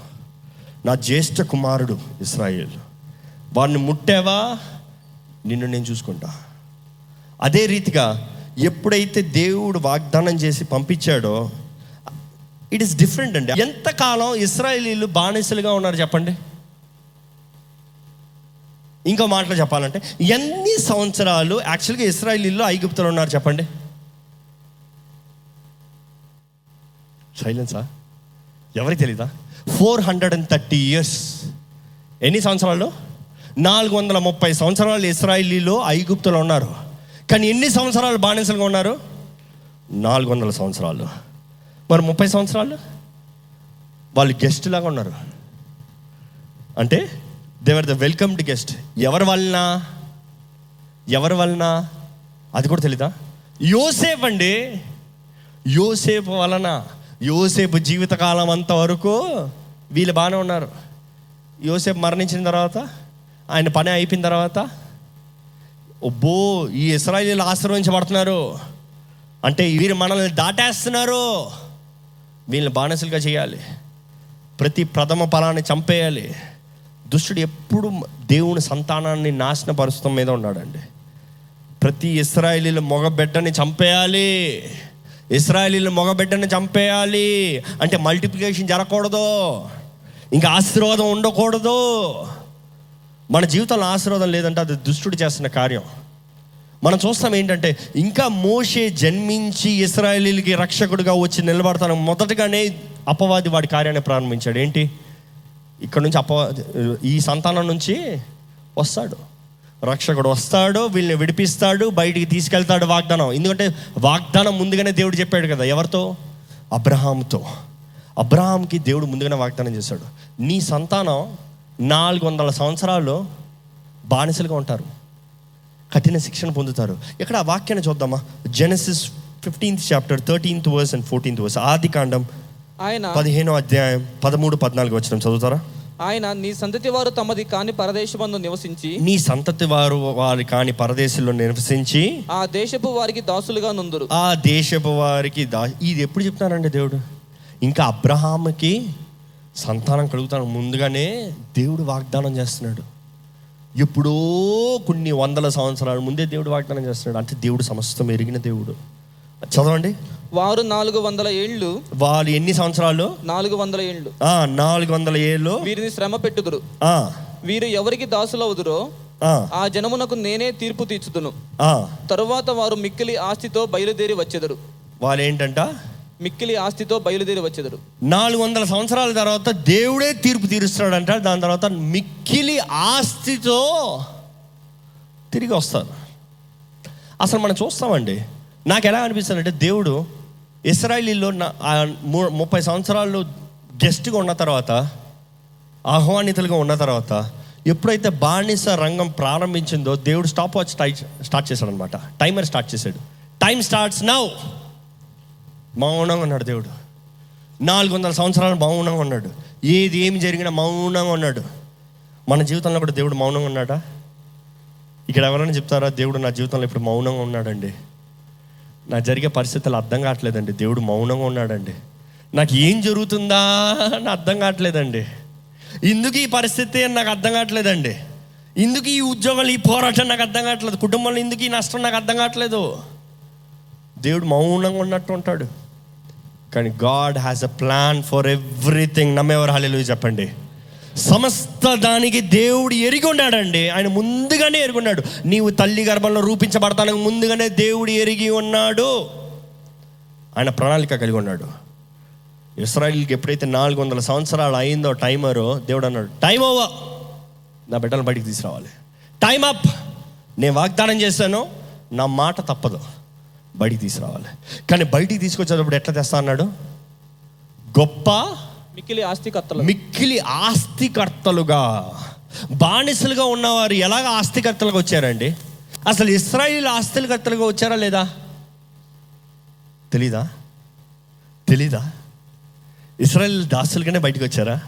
[SPEAKER 1] నా జ్యేష్ఠ కుమారుడు ఇస్రాయేల్. వాడిని ముట్టావా? నిన్ను నేను చూసుకుంటా. అదే రీతిగా ఎప్పుడైతే దేవుడు వాగ్దానం చేసి పంపించాడో ఇట్ ఇస్ డిఫరెంట్ అండి. ఎంతకాలం ఇస్రాయేలీలు బానిసలుగా ఉన్నారు చెప్పండి? ఇంకో మాటలో చెప్పాలంటే ఎన్ని సంవత్సరాలు యాక్చువల్గా ఇస్రాయేలీలు ఐగుప్తులు ఉన్నారు చెప్పండి? సైలెన్సా ఎవరికి తెలీదా? Four hundred and thirty years ఎన్ని సంవత్సరాలు? నాలుగు వందల ముప్పై సంవత్సరాలు ఇస్రాయిలీలో ఐగుప్తులు ఉన్నారు. కానీ ఎన్ని సంవత్సరాలు బానిసలుగా ఉన్నారు? నాలుగు వందల సంవత్సరాలు. మరి ముప్పై సంవత్సరాలు? వాళ్ళు గెస్ట్ లాగా ఉన్నారు. అంటే దేవర్ ద వెల్కమ్డ్ గెస్ట్ ఎవరి వలన? ఎవరి వలన? అది కూడా తెలీదా? యోసేపు అండి. యోసేపు వలన. యోసేపు జీవితకాలం అంత వరకు వీళ్ళు బాగానే ఉన్నారు. యోసేపు మరణించిన తర్వాత ఆయన పని అయిపోయిన తర్వాత ఒబ్బో ఈ ఇస్రాయిలీలు ఆశీర్వదించబడుతున్నారు. అంటే వీరు మనల్ని దాటేస్తున్నారు. వీళ్ళని బానిసలుగా చేయాలి. ప్రతి ప్రథమ ఫలాన్ని చంపేయాలి. దుష్టుడు ఎప్పుడు దేవుని సంతానాన్ని నాశనపరుస్తాం మీద ఉన్నాడండి. ప్రతి ఇస్రాయలీల మగబిడ్డని చంపేయాలి. ఇస్రాయలీల మగబిడ్డని చంపేయాలి. అంటే మల్టిప్లికేషన్ జరగకూడదు. ఇంకా ఆశీర్వాదం ఉండకూడదు. మన జీవితంలో ఆశీర్వాదం లేదంటే అది దుష్టుడు చేస్తున్న కార్యం. మనం చూస్తాం ఏంటంటే ఇంకా మోషే జన్మించి ఇస్రాయలీలకి రక్షకుడిగా వచ్చి నిలబడతాను మొదటగానే అపవాది వాడి కార్యాన్ని ప్రారంభించాడు. ఏంటి? ఇక్కడ నుంచి అప్ప ఈ సంతానం నుంచి వస్తాడు. రక్షకుడు వస్తాడు వీళ్ళని విడిపిస్తాడు బయటికి తీసుకెళ్తాడు వాగ్దానం. ఎందుకంటే వాగ్దానం ముందుగానే దేవుడు చెప్పాడు కదా ఎవరితో? అబ్రహాంతో అబ్రహాంకి దేవుడు ముందుగానే వాగ్దానం చేశాడు. నీ సంతానం నాలుగు వందల సంవత్సరాలు బానిసలుగా ఉంటారు. కఠిన శిక్షణ పొందుతారు. ఇక్కడ ఆ వాక్యాన్ని చూద్దామా? Genesis fifteenth chapter thirteenth verse and fourteenth verse. ఆది కాండం
[SPEAKER 2] ఆయన
[SPEAKER 1] పదిహేనో అధ్యాయం పదమూడు పద్నాలుగు వచ్చిన చదువుతారా?
[SPEAKER 2] ఆయన నీ సంతతి వారు తమది కాని పరదేశమందు నివసించి
[SPEAKER 1] నీ సంతతి వారు వారి కాని పరదేశంలో నివసించి
[SPEAKER 2] ఆ దేశపు వారికి దాసులుగా నుందురు.
[SPEAKER 1] ఆ దేశపు వారికి దా ఇది ఎప్పుడు చెప్తున్నారండి దేవుడు? ఇంకా అబ్రహాముకి సంతానం కలుగుతాను. ముందుగానే దేవుడు వాగ్దానం చేస్తున్నాడు. ఎప్పుడో కొన్ని వందల సంవత్సరాల ముందే దేవుడు వాగ్దానం చేస్తున్నాడు. అంటే దేవుడు సమస్తం ఎరిగిన దేవుడు. చదవండి.
[SPEAKER 2] వారు నాలుగు వందల ఏళ్ళు
[SPEAKER 1] వాళ్ళు ఎన్ని సంవత్సరాలు?
[SPEAKER 2] నాలుగు వందల ఏళ్ళు.
[SPEAKER 1] నాలుగు వందల ఏళ్ళు.
[SPEAKER 2] వీరిని శ్రమ పెట్టుదురు. వీరు ఎవరికి దాసులవుదురో
[SPEAKER 1] ఆ,
[SPEAKER 2] ఆ జనమునకు నేనే తీర్పు తీర్చుదును. తరువాత వారు మిక్కిలి ఆస్తితో బయలుదేరి వచ్చెదరు.
[SPEAKER 1] వాళ్ళు ఏంటంట
[SPEAKER 2] మిక్కిలి ఆస్తితో బయలుదేరి వచ్చెదరు.
[SPEAKER 1] నాలుగు వందల సంవత్సరాల తర్వాత దేవుడే తీర్పు తీరుస్తాడంట. దాని తర్వాత మిక్కిలి ఆస్తితో తిరిగి వస్తారు అసలు మనం చూస్తామండి. నాకు ఎలా అనిపిస్తుంది అంటే దేవుడు ఇస్రాయలీలో నా ముప్పై సంవత్సరాల్లో గెస్ట్గా ఉన్న తర్వాత ఆహ్వానితులుగా ఉన్న తర్వాత ఎప్పుడైతే బానిస రంగం ప్రారంభించిందో దేవుడు స్టాప్ వాచ్ టై- స్టార్ట్ చేశాడు అనమాట టైమర్ స్టార్ట్ చేశాడు. టైం స్టార్ట్స్ నౌ మౌనంగా ఉన్నాడు దేవుడు. నాలుగు వందల సంవత్సరాలు మౌనంగా ఉన్నాడు. ఏది ఏమి జరిగినా మౌనంగా ఉన్నాడు. మన జీవితంలో కూడా దేవుడు మౌనంగా ఉన్నాడా? ఇక్కడ ఎవరైనా చెప్తారా దేవుడు నా జీవితంలో ఇప్పుడు మౌనంగా ఉన్నాడండి. నా జరిగే పరిస్థితులు అర్థం కావట్లేదండి. దేవుడు మౌనంగా ఉన్నాడండి. నాకు ఏం జరుగుతుందా అని అర్థం కావట్లేదండి. ఇందుకు ఈ పరిస్థితి అని నాకు అర్థం కావట్లేదండి. ఇందుకు ఈ ఉద్యోగాలు ఈ పోరాటం నాకు అర్థం కావట్లేదు. కుటుంబంలో ఇందుకు ఈ నష్టం నాకు అర్థం కావట్లేదు. దేవుడు మౌనంగా ఉన్నట్టు ఉంటాడు. కానీ God has a plan for everything. నమ్మేవారు? హాలీలు చెప్పండి. సమస్త దానికి దేవుడు ఎరిగి ఉన్నాడండి. ఆయన ముందుగానే ఎరిగి ఉన్నాడు. నీవు తల్లి గర్భంలో రూపించబడతానికి ముందుగానే దేవుడు ఎరిగి ఉన్నాడు. ఆయన ప్రణాళిక కలిగి ఉన్నాడు. ఇస్రాయిల్కి ఎప్పుడైతే నాలుగు వందల సంవత్సరాలు అయిందో టైమరు దేవుడు అన్నాడు టైం ఓవర్ నా బిడ్డను బయటికి తీసుకురావాలి. టైం అప్ నేను వాగ్దానం చేశాను. నా మాట తప్పదు. బయటికి తీసుకురావాలి. కానీ బయటికి తీసుకొచ్చేటప్పుడు ఎట్లా తెస్తా అన్నాడు? గొప్ప
[SPEAKER 2] మిక్కిలి ఆస్తికర్తలు.
[SPEAKER 1] మిక్కిలి ఆస్తికర్తలుగా బానిసలుగా ఉన్నవారు ఎలాగ ఆస్తికర్తలుగా వచ్చారండి? అసలు ఇస్రాయిల్ ఆస్తికర్తలుగా వచ్చారా లేదా? తెలీదా? తెలీదా? ఇస్రాయల్ దాసులుగానే బయటకు వచ్చారా?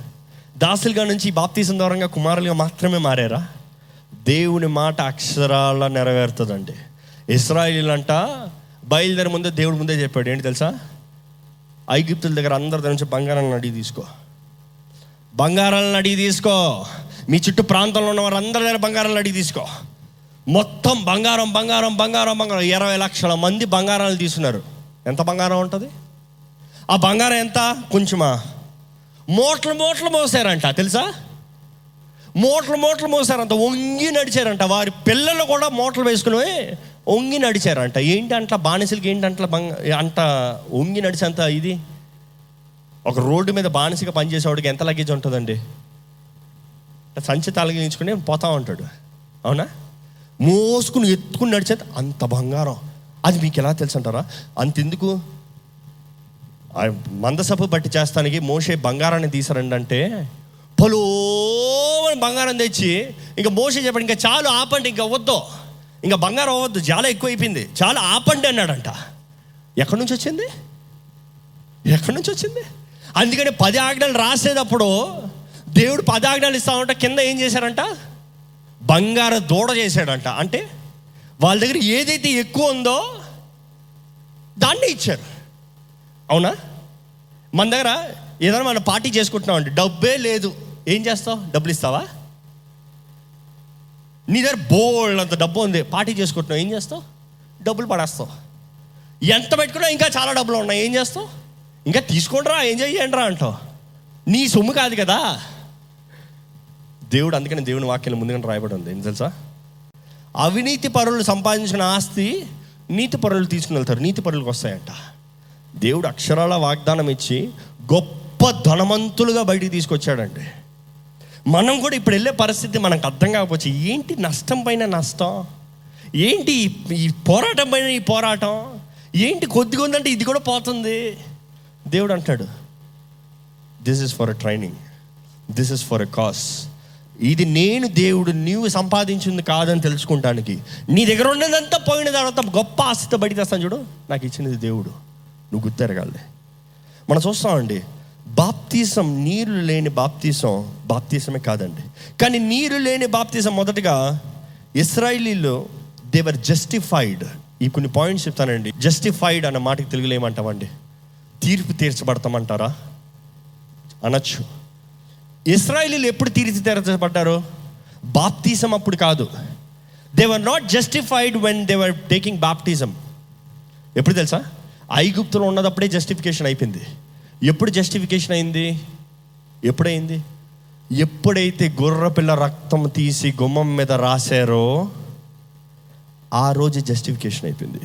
[SPEAKER 1] దాసులుగా నుంచి బాప్తీసం ద్వారంగా కుమారులుగా మాత్రమే మారారా? దేవుని మాట అక్షరాల నెరవేరుతుందండి. ఇస్రాయిల్ అంట బయలుదేరి ముందే దేవుడి ముందే చెప్పాడు. ఏంటి తెలుసా? ఐగిప్తుల దగ్గర అందరి నుంచి బంగారాలను అడిగి తీసుకో. బంగారాలను అడిగి తీసుకో. మీ చుట్టూ ప్రాంతంలో ఉన్న వారందరి దగ్గర బంగారాలను అడిగి తీసుకో. మొత్తం బంగారం బంగారం బంగారం బంగారం. ఇరవై లక్షల మంది బంగారాలు తీసుకున్నారు. ఎంత బంగారం ఉంటుంది? ఆ బంగారం ఎంత? కొంచెమా. మోట్లు మూటలు మోసారంట తెలుసా? మోట్లు మోట్లు మోసారంట. వంగి నడిచారంట. వారి పిల్లలు కూడా మూటలు వేసుకుని వంగి నడిచారంట. ఏంటి అంట బానిసలకి ఏంటి అంట బంగ అంట వంగి నడిచేంత ఇది? ఒక రోడ్డు మీద బానిసగా పనిచేసేవాడికి ఎంత లగేజ్ ఉంటుందండి? సంచి తలగించుకుని పోతా ఉంటాడు. అవునా? మోసుకుని ఎత్తుకుని నడిచేది అంత బంగారం. అది మీకు ఎలా తెలుసు అంటారా అంతెందుకు? ఆ మందసపు బట్టి చేస్తానికి మోసే బంగారాన్ని తీసారండి అంటే పలు బంగారం తెచ్చి ఇంకా మోసే చెప్పండి ఇంకా చాలు ఆపండి ఇంకా వద్దు. ఇంకా బంగారం అవ్వద్దు చాలా ఎక్కువైపోయింది. చాలా ఆపండి అన్నాడంట. ఎక్కడి నుంచి వచ్చింది? ఎక్కడి నుంచి వచ్చింది? అందుకని పది ఆజ్ఞలు రాసేటప్పుడు దేవుడు పది ఆజ్ఞలు ఇస్తామంట కింద ఏం చేశారంట బంగారు దూడ చేశాడంట. అంటే వాళ్ళ దగ్గర ఏదైతే ఎక్కువ ఉందో దాన్ని ఇచ్చారు. అవునా? మన దగ్గర ఏదైనా మనం పార్టీ చేసుకుంటున్నామండి. డబ్బే లేదు. ఏం చేస్తావు? డబ్బులు ఇస్తావా? నీ దగ్గర బోల్డ్ అంత డబ్బు ఉంది పార్టీ చేసుకుంటున్నావు ఏం చేస్తావు? డబ్బులు పడేస్తావు. ఎంత పెట్టుకున్నా ఇంకా చాలా డబ్బులు ఉన్నాయి ఏం చేస్తావు? ఇంకా తీసుకోండిరా ఏం చెయ్యండిరా అంటావు. నీ సొమ్ము కాదు కదా. దేవుడు అందుకని దేవుని వాక్యం ముందుగానే రాయబడి ఉంది ఏం తెలుసా? అవినీతి పరులు సంపాదించిన ఆస్తి నీతి పరులు తీసుకుని వెళ్తారు నీతి పరులకు వస్తాయంట. దేవుడు అక్షరాల వాగ్దానం ఇచ్చి గొప్ప ధనవంతులుగా బయటికి తీసుకొచ్చాడండి. మనం కూడా ఇప్పుడు వెళ్ళే పరిస్థితి మనకు అర్థం కాకపోవచ్చు. ఏంటి నష్టం పైన నష్టం? ఏంటి ఈ- పోరాటం పైన ఈ పోరాటం? ఏంటి కొద్దిగా ఉందంటే ఇది కూడా పోతుంది? దేవుడు అంటాడు this is for a training this is for a cause ఇది నేను దేవుడు నీవు సంపాదించింది కాదని తెలుసుకుంటానికి. నీ దగ్గర ఉన్నదంతా పోయిన తర్వాత గొప్ప ఆస్తితో బయటికి తెస్తాను చూడు. నాకు ఇచ్చినది దేవుడు. నువ్వు గుర్తెరగాలి మనం చూస్తామండి బాప్తీసం నీరు లేని బాప్తీసం బాప్తీసమే కాదండి. కానీ నీరు లేని బాప్తీసం మొదటగా ఇస్రాయలీలో దేవర్ జస్టిఫైడ్ ఈ కొన్ని పాయింట్స్ చెప్తానండి. జస్టిఫైడ్ అన్న మాటకి తెలుగులో ఏమంటామండి? తీర్పు తీర్చబడతామంటారా? అనొచ్చు. ఇస్రాయలీలు ఎప్పుడు తీర్చి తీర్చబడ్డారు? బాప్తీసం అప్పుడు కాదు. They were not justified when they were taking baptism ఎప్పుడు తెలుసా? ఐగుప్తులో ఉన్నదప్పుడే జస్టిఫికేషన్ అయిపోయింది. ఎప్పుడు జస్టిఫికేషన్ అయింది? ఎప్పుడైంది? ఎప్పుడైతే గొర్రెపిల్ల రక్తం తీసి గుమ్మం మీద రాశారో ఆ రోజు జస్టిఫికేషన్ అయిపోయింది.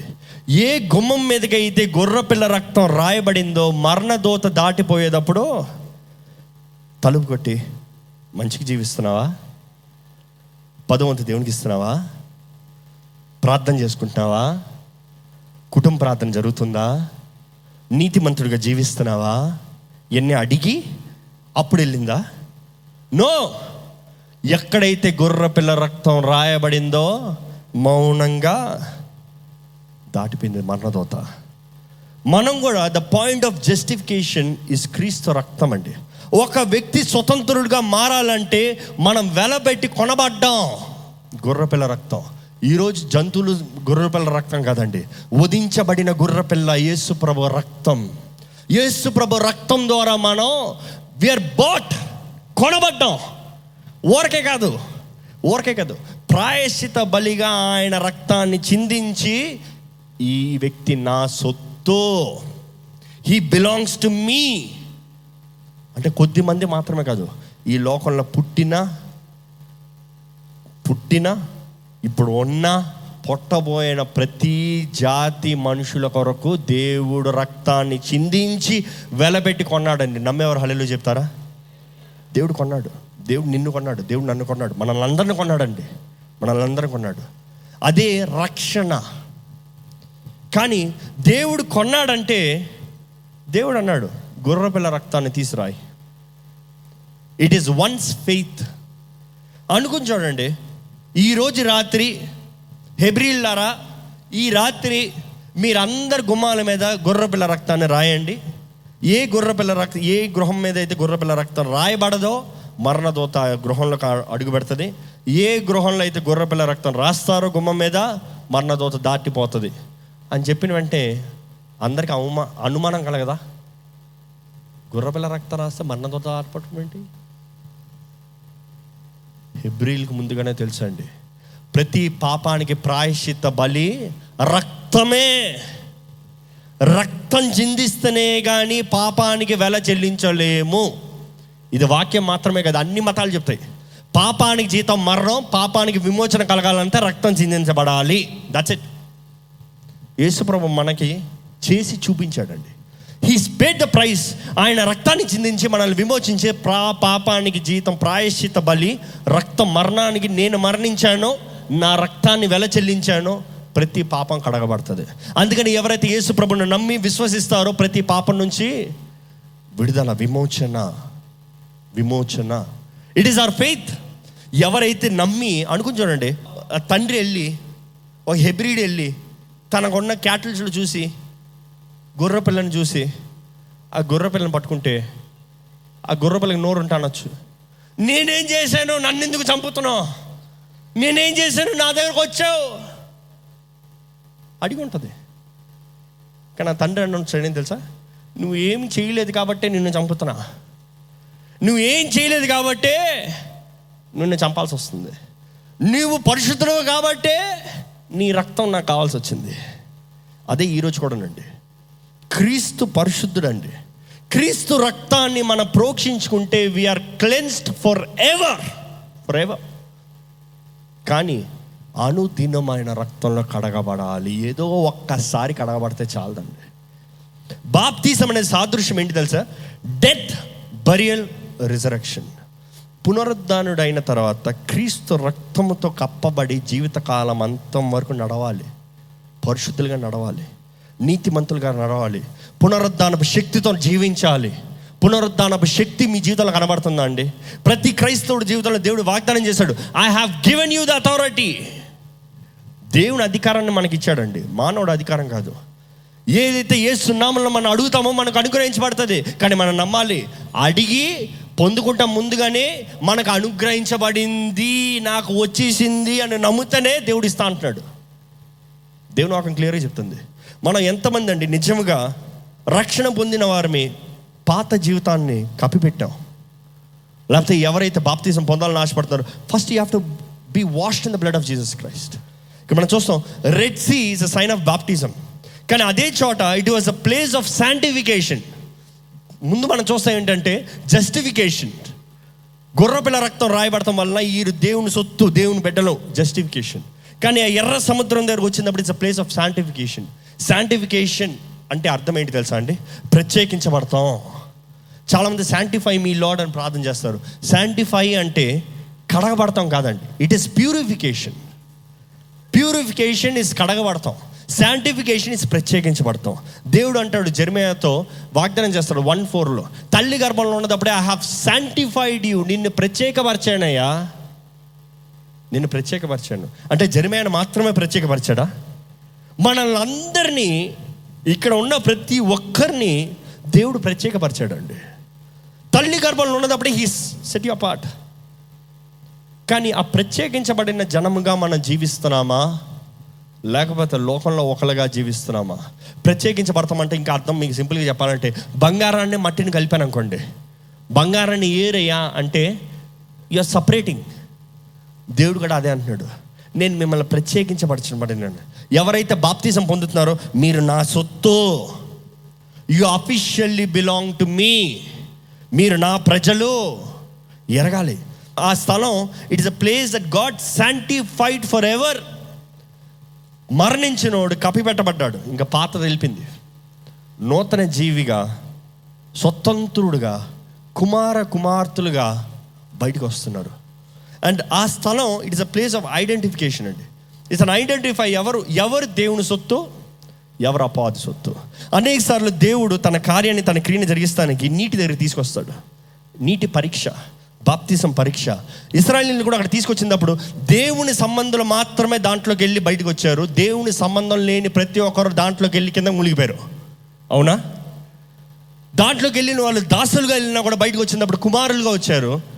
[SPEAKER 1] ఏ గుమ్మం మీదకైతే అయితే గొర్రెపిల్ల రక్తం రాయబడిందో మరణదోత దాటిపోయేటప్పుడు తలుపు కొట్టి మంచికి జీవిస్తున్నావా? పదవంతు దేవునికి ఇస్తున్నావా? ప్రార్థన చేసుకుంటున్నావా? కుటుంబ ప్రార్థన జరుగుతుందా? నీతిమంతుడిగా జీవిస్తున్నావా? ఎన్ని అడిగి అప్పుడు వెళ్ళిందా? నో! ఎక్కడైతే గొర్రెపిల్ల రక్తం రాయబడిందో మౌనంగా దాటిపోయింది మరణదోత. మనం కూడా the point of justification is క్రీస్తు రక్తం అండి. ఒక వ్యక్తి స్వతంత్రుడిగా మారాలంటే మనం వెలబెట్టి కొనబడ్డాం. గుర్రపిల్ల రక్తం. ఈరోజు జంతువులు గుర్రపిల్ల రక్తం కాదండి. ఉదించబడిన గుర్రపిల్ల యేసు ప్రభు రక్తం. యేసు ప్రభు రక్తం ద్వారా మనం విఆర్ బాట్ కొనబడ్డాం. ఊరకే కాదు. ఊరకే కాదు. ప్రాయశ్చిత బలిగా ఆయన రక్తాన్ని చిందించి ఈ వ్యక్తి నా సొత్తు. హీ బిలాంగ్స్ టు మీ అంటే కొద్ది మంది మాత్రమే కాదు. ఈ లోకంలో పుట్టిన పుట్టిన ఇప్పుడు ఉన్న పొట్టబోయిన ప్రతి జాతి మనుషుల కొరకు దేవుడు రక్తాన్ని చిందించి వెలబెట్టి కొన్నాడండి. నమ్మేవారు హలెలు చెప్తారా? దేవుడు కొన్నాడు. దేవుడు నిన్ను కొన్నాడు. దేవుడు నన్ను కొన్నాడు. మనల్ని అందరిని కొన్నాడండి. మనల్ని అందరిని కొన్నాడు. అదే రక్షణ. కానీ దేవుడు కొన్నాడంటే దేవుడు అన్నాడు గుర్రపిల్ల రక్తాన్ని తీసురాయి. ఇట్ ఈస్ వన్స్ ఫెయిత్ అనుకుని చూడండి ఈరోజు రాత్రి హెబ్రిల్లారా ఈ రాత్రి మీరందరు గుమ్మాల మీద గుర్రపిల్ల రక్తాన్ని రాయండి. ఏ గుర్రపిల్ల రక్తం ఏ గృహం మీద అయితే గుర్రపిల్ల రక్తం రాయబడదో మరణదోత గృహంలో అడుగు పెడుతుంది. ఏ గృహంలో అయితే గుర్రపిల్ల రక్తం రాస్తారో గుమ్మం మీద మరణదోత దాటిపోతుంది. అని చెప్పిన వెంటనే అందరికి అవమా అనుమానం కలగదా? గుర్రపిల్ల రక్తం రాస్తే మరణదోత ఆర్పటం ఏంటి? హెబ్రిల్కి ముందుగానే తెలుసండి. ప్రతి పాపానికి ప్రాయశ్చిత బలి రక్తమే. రక్తం చిందిస్తేనే కానీ పాపానికి వెల చెల్లించలేము. ఇది వాక్యం మాత్రమే కదా అన్ని మతాలు చెప్తాయి. పాపానికి జీతం మరణం పాపానికి విమోచన కలగాలంటే రక్తం చిందించబడాలి. దట్స్ ఇట్ యేసుప్రభు మనకి చేసి చూపించాడండి. హీ స్పేడ్ ద ప్రైస్ ఆయన రక్తాన్ని చిందించి మనల్ని విమోచించే ప్రా పాపానికి జీతం ప్రాయశ్చిత బలి రక్త మరణానికి నేను మరణించానో నా రక్తాన్ని వెల చెల్లించానో ప్రతి పాపం కడగబడుతుంది. అందుకని ఎవరైతే యేసు ప్రభుని నమ్మి విశ్వసిస్తారో ప్రతి పాపం నుంచి విడుదల విమోచన విమోచన. ఇట్ ఈస్ అవర్ ఫెయిత్ ఎవరైతే నమ్మి అనుకుని చూడండి తండ్రి వెళ్ళి ఒక హెబ్రిడ్ వెళ్ళి తనకున్న క్యాటిల్స్లు చూసి గొర్రె పిల్లని చూసి ఆ గొర్రె పిల్లని పట్టుకుంటే ఆ గుర్ర పిల్లకి నోరు ఉంటానొచ్చు నేనేం చేశాను? నన్ను ఎందుకు చంపుతున్నావు? నేనేం చేశాను? నా దగ్గరకు వచ్చావు? అడిగి ఉంటుంది. కానీ నా తండ్రి అన్న తెలుసా? నువ్వు ఏం చేయలేదు కాబట్టే నిన్ను చంపుతున్నా. నువ్వు ఏం చేయలేదు కాబట్టే నిన్ను చంపాల్సి వస్తుంది. నువ్వు పరిశుద్ధుడు కాబట్టే నీ రక్తం నాకు కావాల్సి వచ్చింది. అదే ఈరోజు కూడానండి క్రీస్తు పరిశుద్ధుడండి. క్రీస్తు రక్తాన్ని మనం ప్రోక్షించుకుంటే we are cleansed for ever for ever కానీ అనుదినమైన రక్తంలో కడగబడాలి. ఏదో ఒక్కసారి కడగబడితే చాలదండి. బాప్తీసం అనే సాదృశ్యం ఏంటి తెలుసా? డెత్ బరియల్ రిజరక్షన్ పునరుద్ధానుడైన తర్వాత క్రీస్తు రక్తముతో కప్పబడి జీవితకాలం అంతం వరకు నడవాలి. పరిశుద్ధులుగా నడవాలి. నీతిమంతులుగా నడవాలి. పునరుద్ధానపు శక్తితో జీవించాలి. పునరుద్ధానపు శక్తి మీ జీవితంలో కనబడుతుందా అండి? ప్రతి క్రైస్తవుడు జీవితంలో దేవుడు వాగ్దానం చేశాడు. I have given you the authority దేవుని అధికారాన్ని మనకి ఇచ్చాడండి మానవుడు అధికారం కాదు. ఏదైతే ఏ సున్నామంలో మనం అడుగుతామో మనకు అనుగ్రహించబడుతుంది. కానీ మనం నమ్మాలి అడిగి పొందుకుంటాం ముందుగానే మనకు అనుగ్రహించబడింది నాకు వచ్చేసింది అని నమ్ముతనే దేవుడు ఇస్తా అంటున్నాడు. దేవుని వాక్యం క్లియర్గా చెప్తుంది. మనం ఎంతమంది అండి నిజముగా రక్షణ పొందిన వారిని పాత జీవితాన్ని కప్పిపెట్టాం. లేకపోతే ఎవరైతే బాప్తీసం పొందాలని ఆశపడతారో first you have to be washed in the blood of Jesus Christ ఇక్కడ మనం చూస్తాం red sea is a sign of baptism కానీ అదే చోట it was a place of sanctification ముందు మనం చూస్తాం ఏంటంటే జస్టిఫికేషన్ గుర్రపిల్ల రక్తం రాయబడటం వలన ఈ దేవుని సొత్తు దేవుని బిడ్డలో జస్టిఫికేషన్ కానీ ఆ ఎర్ర సముద్రం దగ్గరకు వచ్చినప్పుడు it's a place of sanctification sanctification అంటే అర్థం ఏంటి తెలుసా అండి? ప్రత్యేకించబడతాం. చాలామంది శాంటిఫై మీ లాడ్ అని ప్రార్థన చేస్తారు. శాంటిఫై అంటే కడగబడతాం కాదండి. It is purification purification is కడగబడతాం. Sanctification is ప్రత్యేకించబడతాం. దేవుడు అంటాడు జర్మయాతో వాగ్దానం చేస్తాడు వన్ ఫోర్లో తల్లి గర్భంలో ఉన్నప్పుడే ఐ హావ్ శాంటిఫైడ్ యూ నిన్ను ప్రత్యేకపరిచానయ్యా. నిన్ను ప్రత్యేకపరిచాను. అంటే జర్మయాను మాత్రమే ప్రత్యేకపరిచాడా? మనల్ని అందరినీ ఇక్కడ ఉన్న ప్రతి ఒక్కరిని దేవుడు ప్రత్యేకపరిచాడు అండి తల్లి గర్భంలో ఉన్నదప్పుడే హీ సెట్ యూ పార్ట్ కానీ ఆ ప్రత్యేకించబడిన జనముగా మనం జీవిస్తున్నామా? లేకపోతే లోకంలో ఒకలుగా జీవిస్తున్నామా? ప్రత్యేకించబడతామంటే ఇంకా అర్థం మీకు సింపుల్గా చెప్పాలంటే బంగారాన్ని మట్టిని కలిపాను అనుకోండి. బంగారాన్ని ఏరయ్యా అంటే యూఆర్ సపరేటింగ్ దేవుడు కూడా అదే అంటున్నాడు. నేను మిమ్మల్ని ప్రత్యేకించబడినబడినాను ఎవరైతే బాప్తిజం పొందుతున్నారో మీరు నా సొత్తు. You officially belong to me మీరు నా ప్రజలు. ఎరగాలి. ఆ స్థలం it is a place that God sanctified for ever మరణించినోడు కప్పిపెట్టబడ్డాడు. ఇంకా పాత తెలిపింది. నూతన జీవిగా స్వతంత్రుడుగా కుమార కుమార్తెలుగా బయటకు వస్తున్నారు అండ్ ఆ స్థలం it is a place of identification అండి. ఇట్స్ అన్ ఐడెంటిఫై ఎవరు ఎవరు దేవుని సొత్తు ఎవరు అపాది సొత్తు. అనేక సార్లు దేవుడు తన కార్యాన్ని తన క్రియని జరిగిస్తానికి నీటి దగ్గర తీసుకొస్తాడు. నీటి పరీక్ష బాప్తిసం పరీక్ష. ఇస్రాయలీని కూడా అక్కడ తీసుకొచ్చినప్పుడు దేవుని సంబంధులు మాత్రమే దాంట్లోకి వెళ్ళి బయటకు వచ్చారు. దేవుని సంబంధం లేని ప్రతి ఒక్కరు దాంట్లోకి వెళ్ళి కింద మునిగిపోయారు. అవునా? దాంట్లోకి వెళ్ళిన వాళ్ళు దాసులుగా వెళ్ళినా కూడా బయటకు వచ్చినప్పుడు కుమారులుగా వచ్చారు.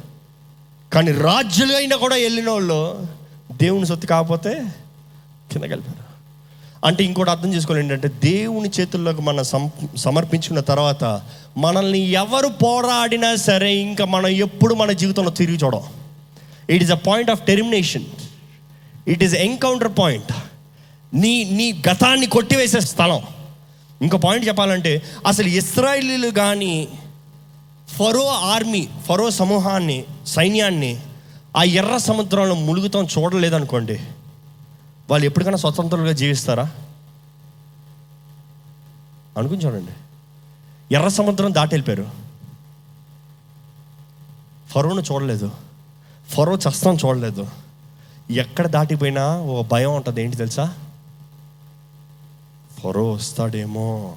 [SPEAKER 1] కానీ రాజ్యులు అయినా కూడా వెళ్ళిన వాళ్ళు దేవుని సొత్తు కాకపోతే కింద కలిపారు. అంటే ఇంకోటి అర్థం చేసుకోవాలి ఏంటంటే దేవుని చేతుల్లోకి మనం సమర్పించుకున్న తర్వాత మనల్ని ఎవరు పోరాడినా సరే ఇంకా మనం ఎప్పుడు మన జీవితంలో తిరిగి చూడం. It is a point of termination it is encounter point నీ నీ గతాన్ని కొట్టివేసే స్థలం. ఇంకో పాయింట్ చెప్పాలంటే అసలు ఇస్రాయిలీలు కానీ ఫరో ఆర్మీ ఫరో సమూహాన్ని సైన్యాన్ని ఆ ఎర్ర సముద్రంలో ములుగుతాం చూడలేదనుకోండి వాళ్ళు ఎప్పటికైనా స్వతంత్రంగా జీవిస్తారా? అనుకుని చూడండి. ఎర్ర సముద్రం దాటి వెళ్ళిపోయారు. ఫరోను చూడలేదు. ఫరో చస్తం చూడలేదు. ఎక్కడ దాటిపోయినా ఓ భయం ఉంటుంది ఏంటి తెలుసా? ఫరో వస్తాడేమో.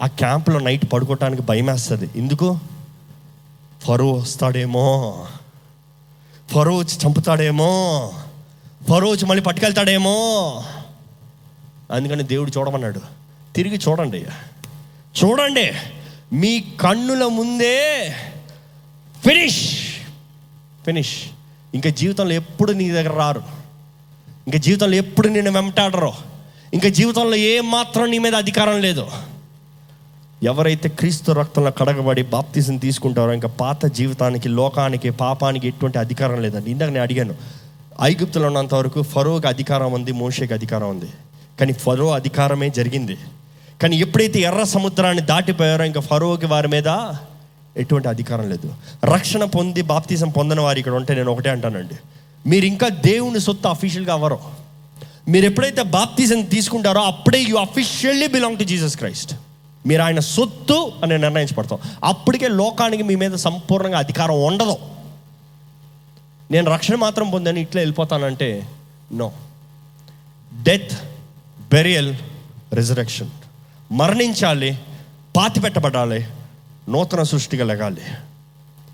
[SPEAKER 1] ఆ క్యాంప్లో నైట్ పడుకోవటానికి భయం వేస్తుంది ఎందుకు? ఫరో వస్తాడేమో. ఫరో వచ్చి చంపుతాడేమో. ఫరో వచ్చి మళ్ళీ పట్టుకెళ్తాడేమో. అందుకని దేవుడు చూడమన్నాడు. తిరిగి చూడండి అయ్యా. చూడండి మీ కన్నుల ముందే ఫినిష్. ఫినిష్. ఇంకా జీవితంలో ఎప్పుడు నీ దగ్గర రారు. ఇంకా జీవితంలో ఎప్పుడు నేను వెంటాడరు. ఇంకా జీవితంలో ఏ మాత్రం నీ మీద అధికారం లేదు. ఎవరైతే క్రీస్తు రక్తంలో కడగబడి బాప్తిజం తీసుకుంటారో ఇంకా పాత జీవితానికి లోకానికి పాపానికి ఎటువంటి అధికారం లేదండి. ఇందాక నేను అడిగాను ఐగుప్తులో ఉన్నంత వరకు ఫరోకి అధికారం ఉంది మోషేకి అధికారం ఉంది. కానీ ఫరో అధికారమే జరిగింది. కానీ ఎప్పుడైతే ఎర్ర సముద్రాన్ని దాటిపోయారో ఇంకా ఫరోకి వారి మీద ఎటువంటి అధికారం లేదు. రక్షణ పొంది బాప్తిజం పొందిన వారు ఇక్కడ ఉంటే నేను ఒకటే అంటానండి. మీరు ఇంకా దేవుని సొత్తు అఫీషియల్గా అవ్వరు మీరు ఎప్పుడైతే బాప్తిజం తీసుకుంటారో అప్పుడే you officially belong to Jesus Christ మీరు ఆయన సొత్తు అని నిర్ణయించబడతాం. అప్పటికే లోకానికి మీ మీద సంపూర్ణంగా అధికారం ఉండదు. నేను రక్షణ మాత్రం పొందని ఇట్లా వెళ్ళిపోతానంటే నో డెత్ బెరియల్ రిజరక్షన్ మరణించాలి పాతి పెట్టబడాలి నూతన సృష్టిగా లెగాలి.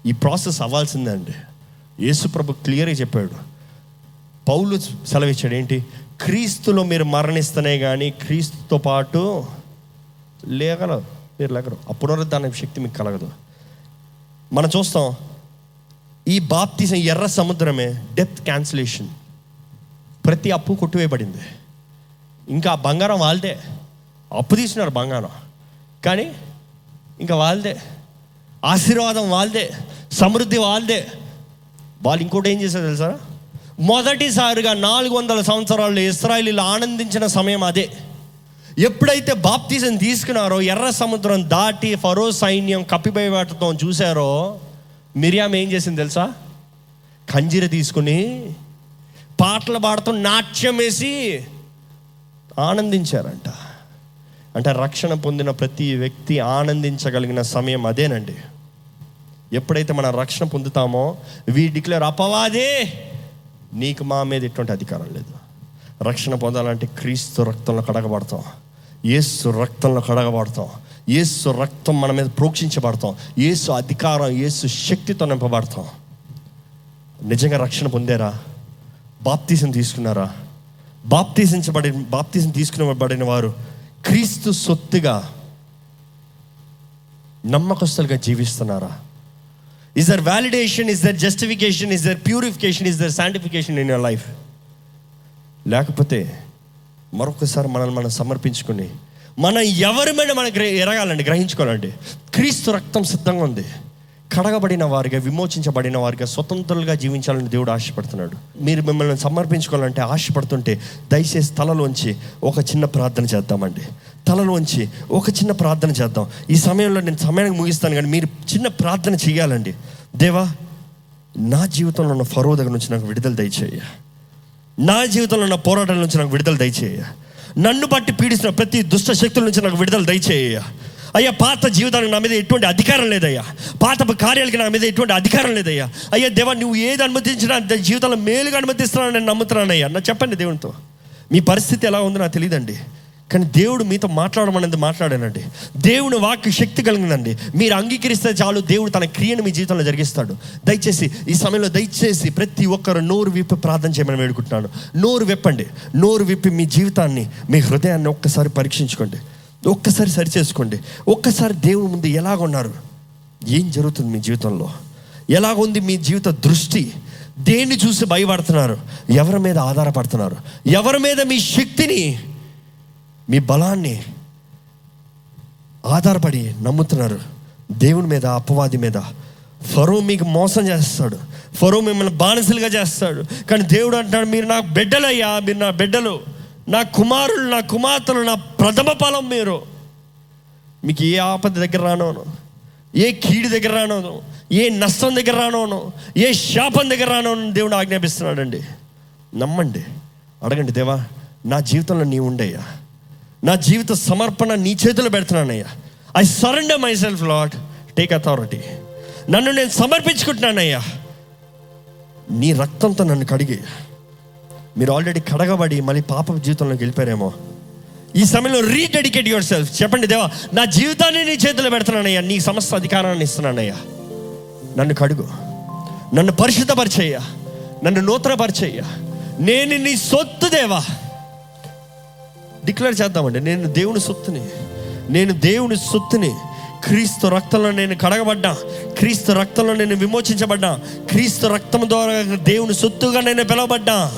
[SPEAKER 1] ఈ ప్రాసెస్ అవ్వాల్సిందే అండి. యేసుప్రభు క్లియర్గా చెప్పాడు. పౌలు సెలవిచ్చాడు ఏంటి? క్రీస్తులో మీరు మరణిస్తేనే కానీ క్రీస్తుతో పాటు లేగల మీరు లేగరు. ఆ దాని శక్తి మీకు కలగదు. మనం చూస్తాం ఈ బాప్తిజం ఎర్ర సముద్రమే డెత్ క్యాన్సిలేషన్. ప్రతి అప్పు కొట్టివేయబడింది. ఇంకా బంగారం వాళ్ళదే. అప్పు తీసినారు బంగారం. కానీ ఇంకా వాళ్ళదే. ఆశీర్వాదం వాళ్ళదే. సమృద్ధి వాళ్ళదే. వాళ్ళు ఇంకోటి ఏం చేశారు తెలుసా? మొదటిసారిగా నాలుగు వందల సంవత్సరాల్లో ఇస్రాయలీలు ఆనందించిన సమయం అదే. ఎప్పుడైతే బాప్తిజం తీసుకున్నారో ఎర్ర సముద్రం దాటి ఫరో సైన్యం కప్పిపోయేటతో చూశారో మిరియాం ఏం చేసింది తెలుసా? కంజీర తీసుకుని పాటలు పాడుతూ నాట్యం వేసి ఆనందించారంట. అంటే రక్షణ పొందిన ప్రతి వ్యక్తి ఆనందించగలిగిన సమయం అదేనండి. ఎప్పుడైతే మనం రక్షణ పొందుతామో వీ డిక్లేర్ అపవాదే నీకు మా మీద ఎటువంటి అధికారం లేదు. రక్షణ పొందాలంటే క్రీస్తు రక్తంలో కడగబడతాం. ఏసు రక్తంలో కడగబడతాం. ఏసు రక్తం మన మీద ప్రోక్షించబడతాం. ఏసు అధికారం ఏసు శక్తితో నింపబడతాం. నిజంగా రక్షణ పొందారా? బాప్తీసం తీసుకున్నారా? బాప్తీసించబడి బాప్తీసం తీసుకునబడిన వారు క్రీస్తు సొత్తుగా నమ్మకస్తులుగా జీవిస్తున్నారా? Is there validation is there justification is there purification is there sanctification in your life లేకపోతే మరొకసారి మనల్ని మనం సమర్పించుకుని మన ఎవరి మీద మనం గ్రహ ఎరగాలండి గ్రహించుకోవాలండి. క్రీస్తు రక్తం సిద్ధంగా ఉంది. కడగబడిన వారిగా విమోచించబడిన వారిగా స్వతంత్రులుగా జీవించాలని దేవుడు ఆశపడుతున్నాడు. మీరు మిమ్మల్ని సమర్పించుకోవాలంటే ఆశపడుతుంటే దయచేసి తలలోంచి ఒక చిన్న ప్రార్థన చేద్దామండి. తలలోంచి ఒక చిన్న ప్రార్థన చేద్దాం. ఈ సమయంలో నేను సమయానికి ముగిస్తాను కానీ మీరు చిన్న ప్రార్థన చేయాలండి దేవా నా జీవితంలో ఉన్న ఫరో దగ్గర నుంచి నాకు విడుదల దయచేయ నా జీవితంలో ఉన్న పోరాటాల నుంచి నాకు విడుదల దయచేయ నన్ను బట్టి పీడిస్తున్న ప్రతి దుష్ట శక్తుల నుంచి నాకు విడుదల దయచేయ అయ్యా పాత జీవితానికి నా మీద ఎటువంటి అధికారం లేదయ్యా. పాత కార్యాలకి నా మీద ఎటువంటి అధికారం లేదయ్యా. అయ్యా దేవా నువ్వు ఏది అనుమతించినా జీవితంలో మేలుగా అనుమతిస్తున్నావు నేను నమ్ముతున్నానయ్యా. నా చెప్పండి దేవునితో. మీ పరిస్థితి ఎలా ఉందో నాకు తెలియదండి. కానీ దేవుడు మీతో మాట్లాడమనేది మాట్లాడానండి. దేవుని వాక్య శక్తి కలిగిందండి మీరు అంగీకరిస్తే చాలు దేవుడు తన క్రియను మీ జీవితంలో జరిగిస్తాడు. దయచేసి ఈ సమయంలో దయచేసి ప్రతి ఒక్కరు నోరు విప్పి ప్రార్థన చేయమని వేడుకుంటున్నాను. నోరు విప్పండి. నోరు విప్పి మీ జీవితాన్ని మీ హృదయాన్ని ఒక్కసారి పరీక్షించుకోండి. ఒక్కసారి సరి చేసుకోండి ఒక్కసారి దేవుని ముందు ఎలాగున్నారు? ఏం జరుగుతుంది మీ జీవితంలో? ఎలాగుంది మీ జీవిత దృష్టి? దేన్ని చూసి భయపడుతున్నారు? ఎవరి మీద ఆధారపడుతున్నారు? ఎవరి మీద మీ శక్తిని మీ బలాన్ని ఆధారపడి నమ్ముతున్నారు. దేవుని మీద అపవాది మీద. ఫరో మీకు మోసం చేస్తాడు. ఫరో మిమ్మల్ని బానిసలుగా చేస్తాడు. కానీ దేవుడు అంటాడు మీరు నా బిడ్డలయ్యా మీరు నా బిడ్డలు. నా కుమారులు నా కుమార్తెలు నా ప్రథమ ఫలం మీరు. మీకు ఏ ఆపద దగ్గర రానోను. ఏ కీడి దగ్గర రానోను. ఏ నష్టం దగ్గర రానోను. ఏ శాపం దగ్గర రానోను. దేవుడు ఆజ్ఞాపిస్తున్నాడండి. నమ్మండి. అడగండి దేవా నా జీవితంలో నీ ఉండయ్యా. నా జీవిత సమర్పణ నీ చేతిలో పెడుతున్నానయ్యా. I surrender myself lord take authority నన్ను నేను సమర్పించుకుంటున్నానయ్యా. నీ రక్తంతో నన్ను కడిగి మీరు ఆల్రెడీ కడగబడి మళ్ళీ పాప జీవితంలోకి వెళ్ళిపోయారేమో. ఈ సమయంలో రీడెడికేట్ యువర్ సెల్ఫ్ చెప్పండి దేవా నా జీవితాన్ని నీ చేతిలో పెడుతున్నానయ్యా. నీ సమస్త అధికారాన్ని ఇస్తున్నానయ్యా. నన్ను కడుగు. నన్ను పరిశుద్ధపరిచేయ్యా. నన్ను నూతనపరిచేయ్యా. నేను నీ సొత్తు దేవా. డిక్లేర్ చేద్దామండి. నేను దేవుని సొత్తుని నేను దేవుని సొత్తుని క్రీస్తు రక్తంలో నేను కడగబడ్డా క్రీస్తు రక్తంలో నేను విమోచించబడ్డా క్రీస్తు రక్తం ద్వారా దేవుని సొత్తుగా నేను పిలవబడ్డా.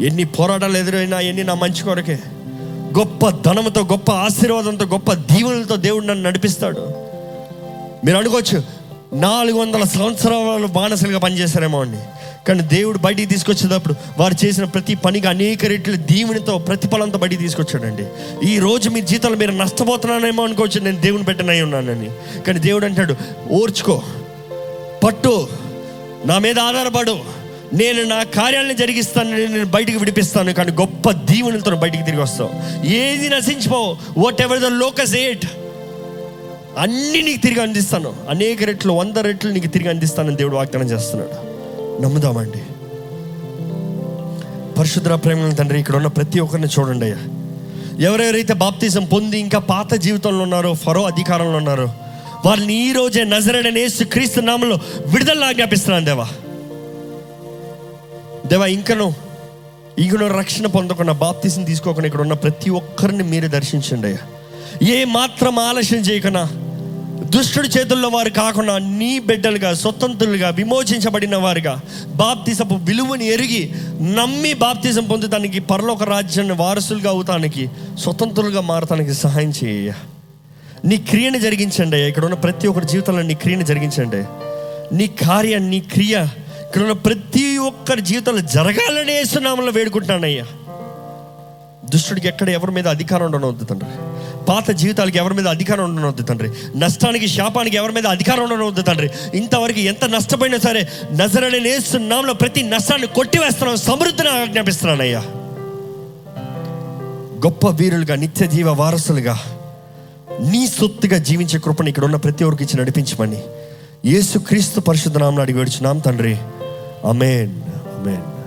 [SPEAKER 1] ఎన్ని పోరాటాలు ఎదురైనా ఎన్ని నా మంచి కొరకే గొప్ప ధనంతో గొప్ప ఆశీర్వాదంతో గొప్ప దీవులతో దేవుడు నన్ను నడిపిస్తాడు. మీరు అనుకోవచ్చు నాలుగు వందల సంవత్సరాలు బానిసలుగా పనిచేశారేమో అండి. కానీ దేవుడు బయటికి తీసుకొచ్చేటప్పుడు వారు చేసిన ప్రతి పనికి అనేక రెట్లు దీవునితో ప్రతిఫలంతో బయటికి తీసుకొచ్చాడండి. ఈ రోజు మీ జీతాలు మీరు నష్టపోతున్నానేమో అనుకోవచ్చు నేను దేవుని పెట్టనై ఉన్నానని. కానీ దేవుడు అంటాడు ఓర్చుకో పట్టు నా మీద ఆధారపడు. నేను నా కార్యాలను జరిగిస్తాను నేను బయటికి విడిపిస్తాను కానీ గొప్ప దీవునితో బయటికి తిరిగి వస్తావు. ఏది నశించిపో whatever the locusts ate అన్నీ నీకు తిరిగి అందిస్తాను. అనేక రెట్లు వంద రెట్లు నీకు తిరిగి అందిస్తానని దేవుడు వాగ్దానం చేస్తున్నాడు. నమ్ముదామండి. పరిశుద్ర ప్రేమ తండ్రి ఇక్కడ ఉన్న ప్రతి ఒక్కరిని చూడండి అయ్యా. ఎవరెవరైతే బాప్తిజం పొంది ఇంకా పాత జీవితంలో ఉన్నారో ఫరో అధికారంలో ఉన్నారో వారిని ఈ రోజే నజరడని యేసు క్రీస్తు నామంలో విడుదల ఆజ్ఞాపిస్తున్నాను దేవా. దేవా ఇంకను ఇంకను రక్షణ పొందకుండా బాప్తిసం తీసుకోకుండా ఇక్కడ ఉన్న ప్రతి ఒక్కరిని మీరు దర్శించండి అయ్యా. ఏ మాత్రం ఆలస్యం చేయకుండా దుష్టుడి చేతుల్లో వారు కాకుండా నీ బిడ్డలుగా స్వతంత్రులుగా విమోచించబడిన వారుగా బాప్తిసపు విలువని ఎరిగి నమ్మి బాప్తిజం పొందటానికి పరలోక రాజ్యాన్ని వారసులుగా అవుతానికి స్వతంత్రులుగా మారటానికి సహాయం చేయ. నీ క్రియను జరిగించండి ఇక్కడ ఉన్న ప్రతి ఒక్కరి జీవితంలో నీ క్రియను జరిగించండి నీ కార్యం నీ క్రియ ఇక్కడ ఉన్న ప్రతి ఒక్కరి జీవితంలో జరగాలని వేస్తున్నామని వేడుకుంటున్నానయ్యా దుష్టుడికి ఎక్కడ ఎవరి మీద అధికారం ఉండనవద్దు తండ్రి. పాత జీవితాలకి ఎవరి మీద అధికారం ఉండనవద్దు తండ్రి. నష్టానికి శాపానికి ఎవరి మీద అధికారం ఉండనవద్దు తండ్రి. ఇంతవరకు ఎంత నష్టపోయినా సరే నజరని నేస్తున్నాంలో ప్రతి నష్టాన్ని కొట్టివేస్తున్నాం సమృద్ధిని ఆజ్ఞాపిస్తున్నానయ్యా. గొప్ప వీరులుగా నిత్య జీవ వారసులుగా నీ సొత్తుగా జీవించే కృపను ఇక్కడ ఉన్న ప్రతి ఒక్కరికి ఇచ్చి నడిపించమని. యేసు క్రీస్తు పరిశుద్ధ అడిగి వేడుచున్నాం తండ్రి. అమేన్ అమేన్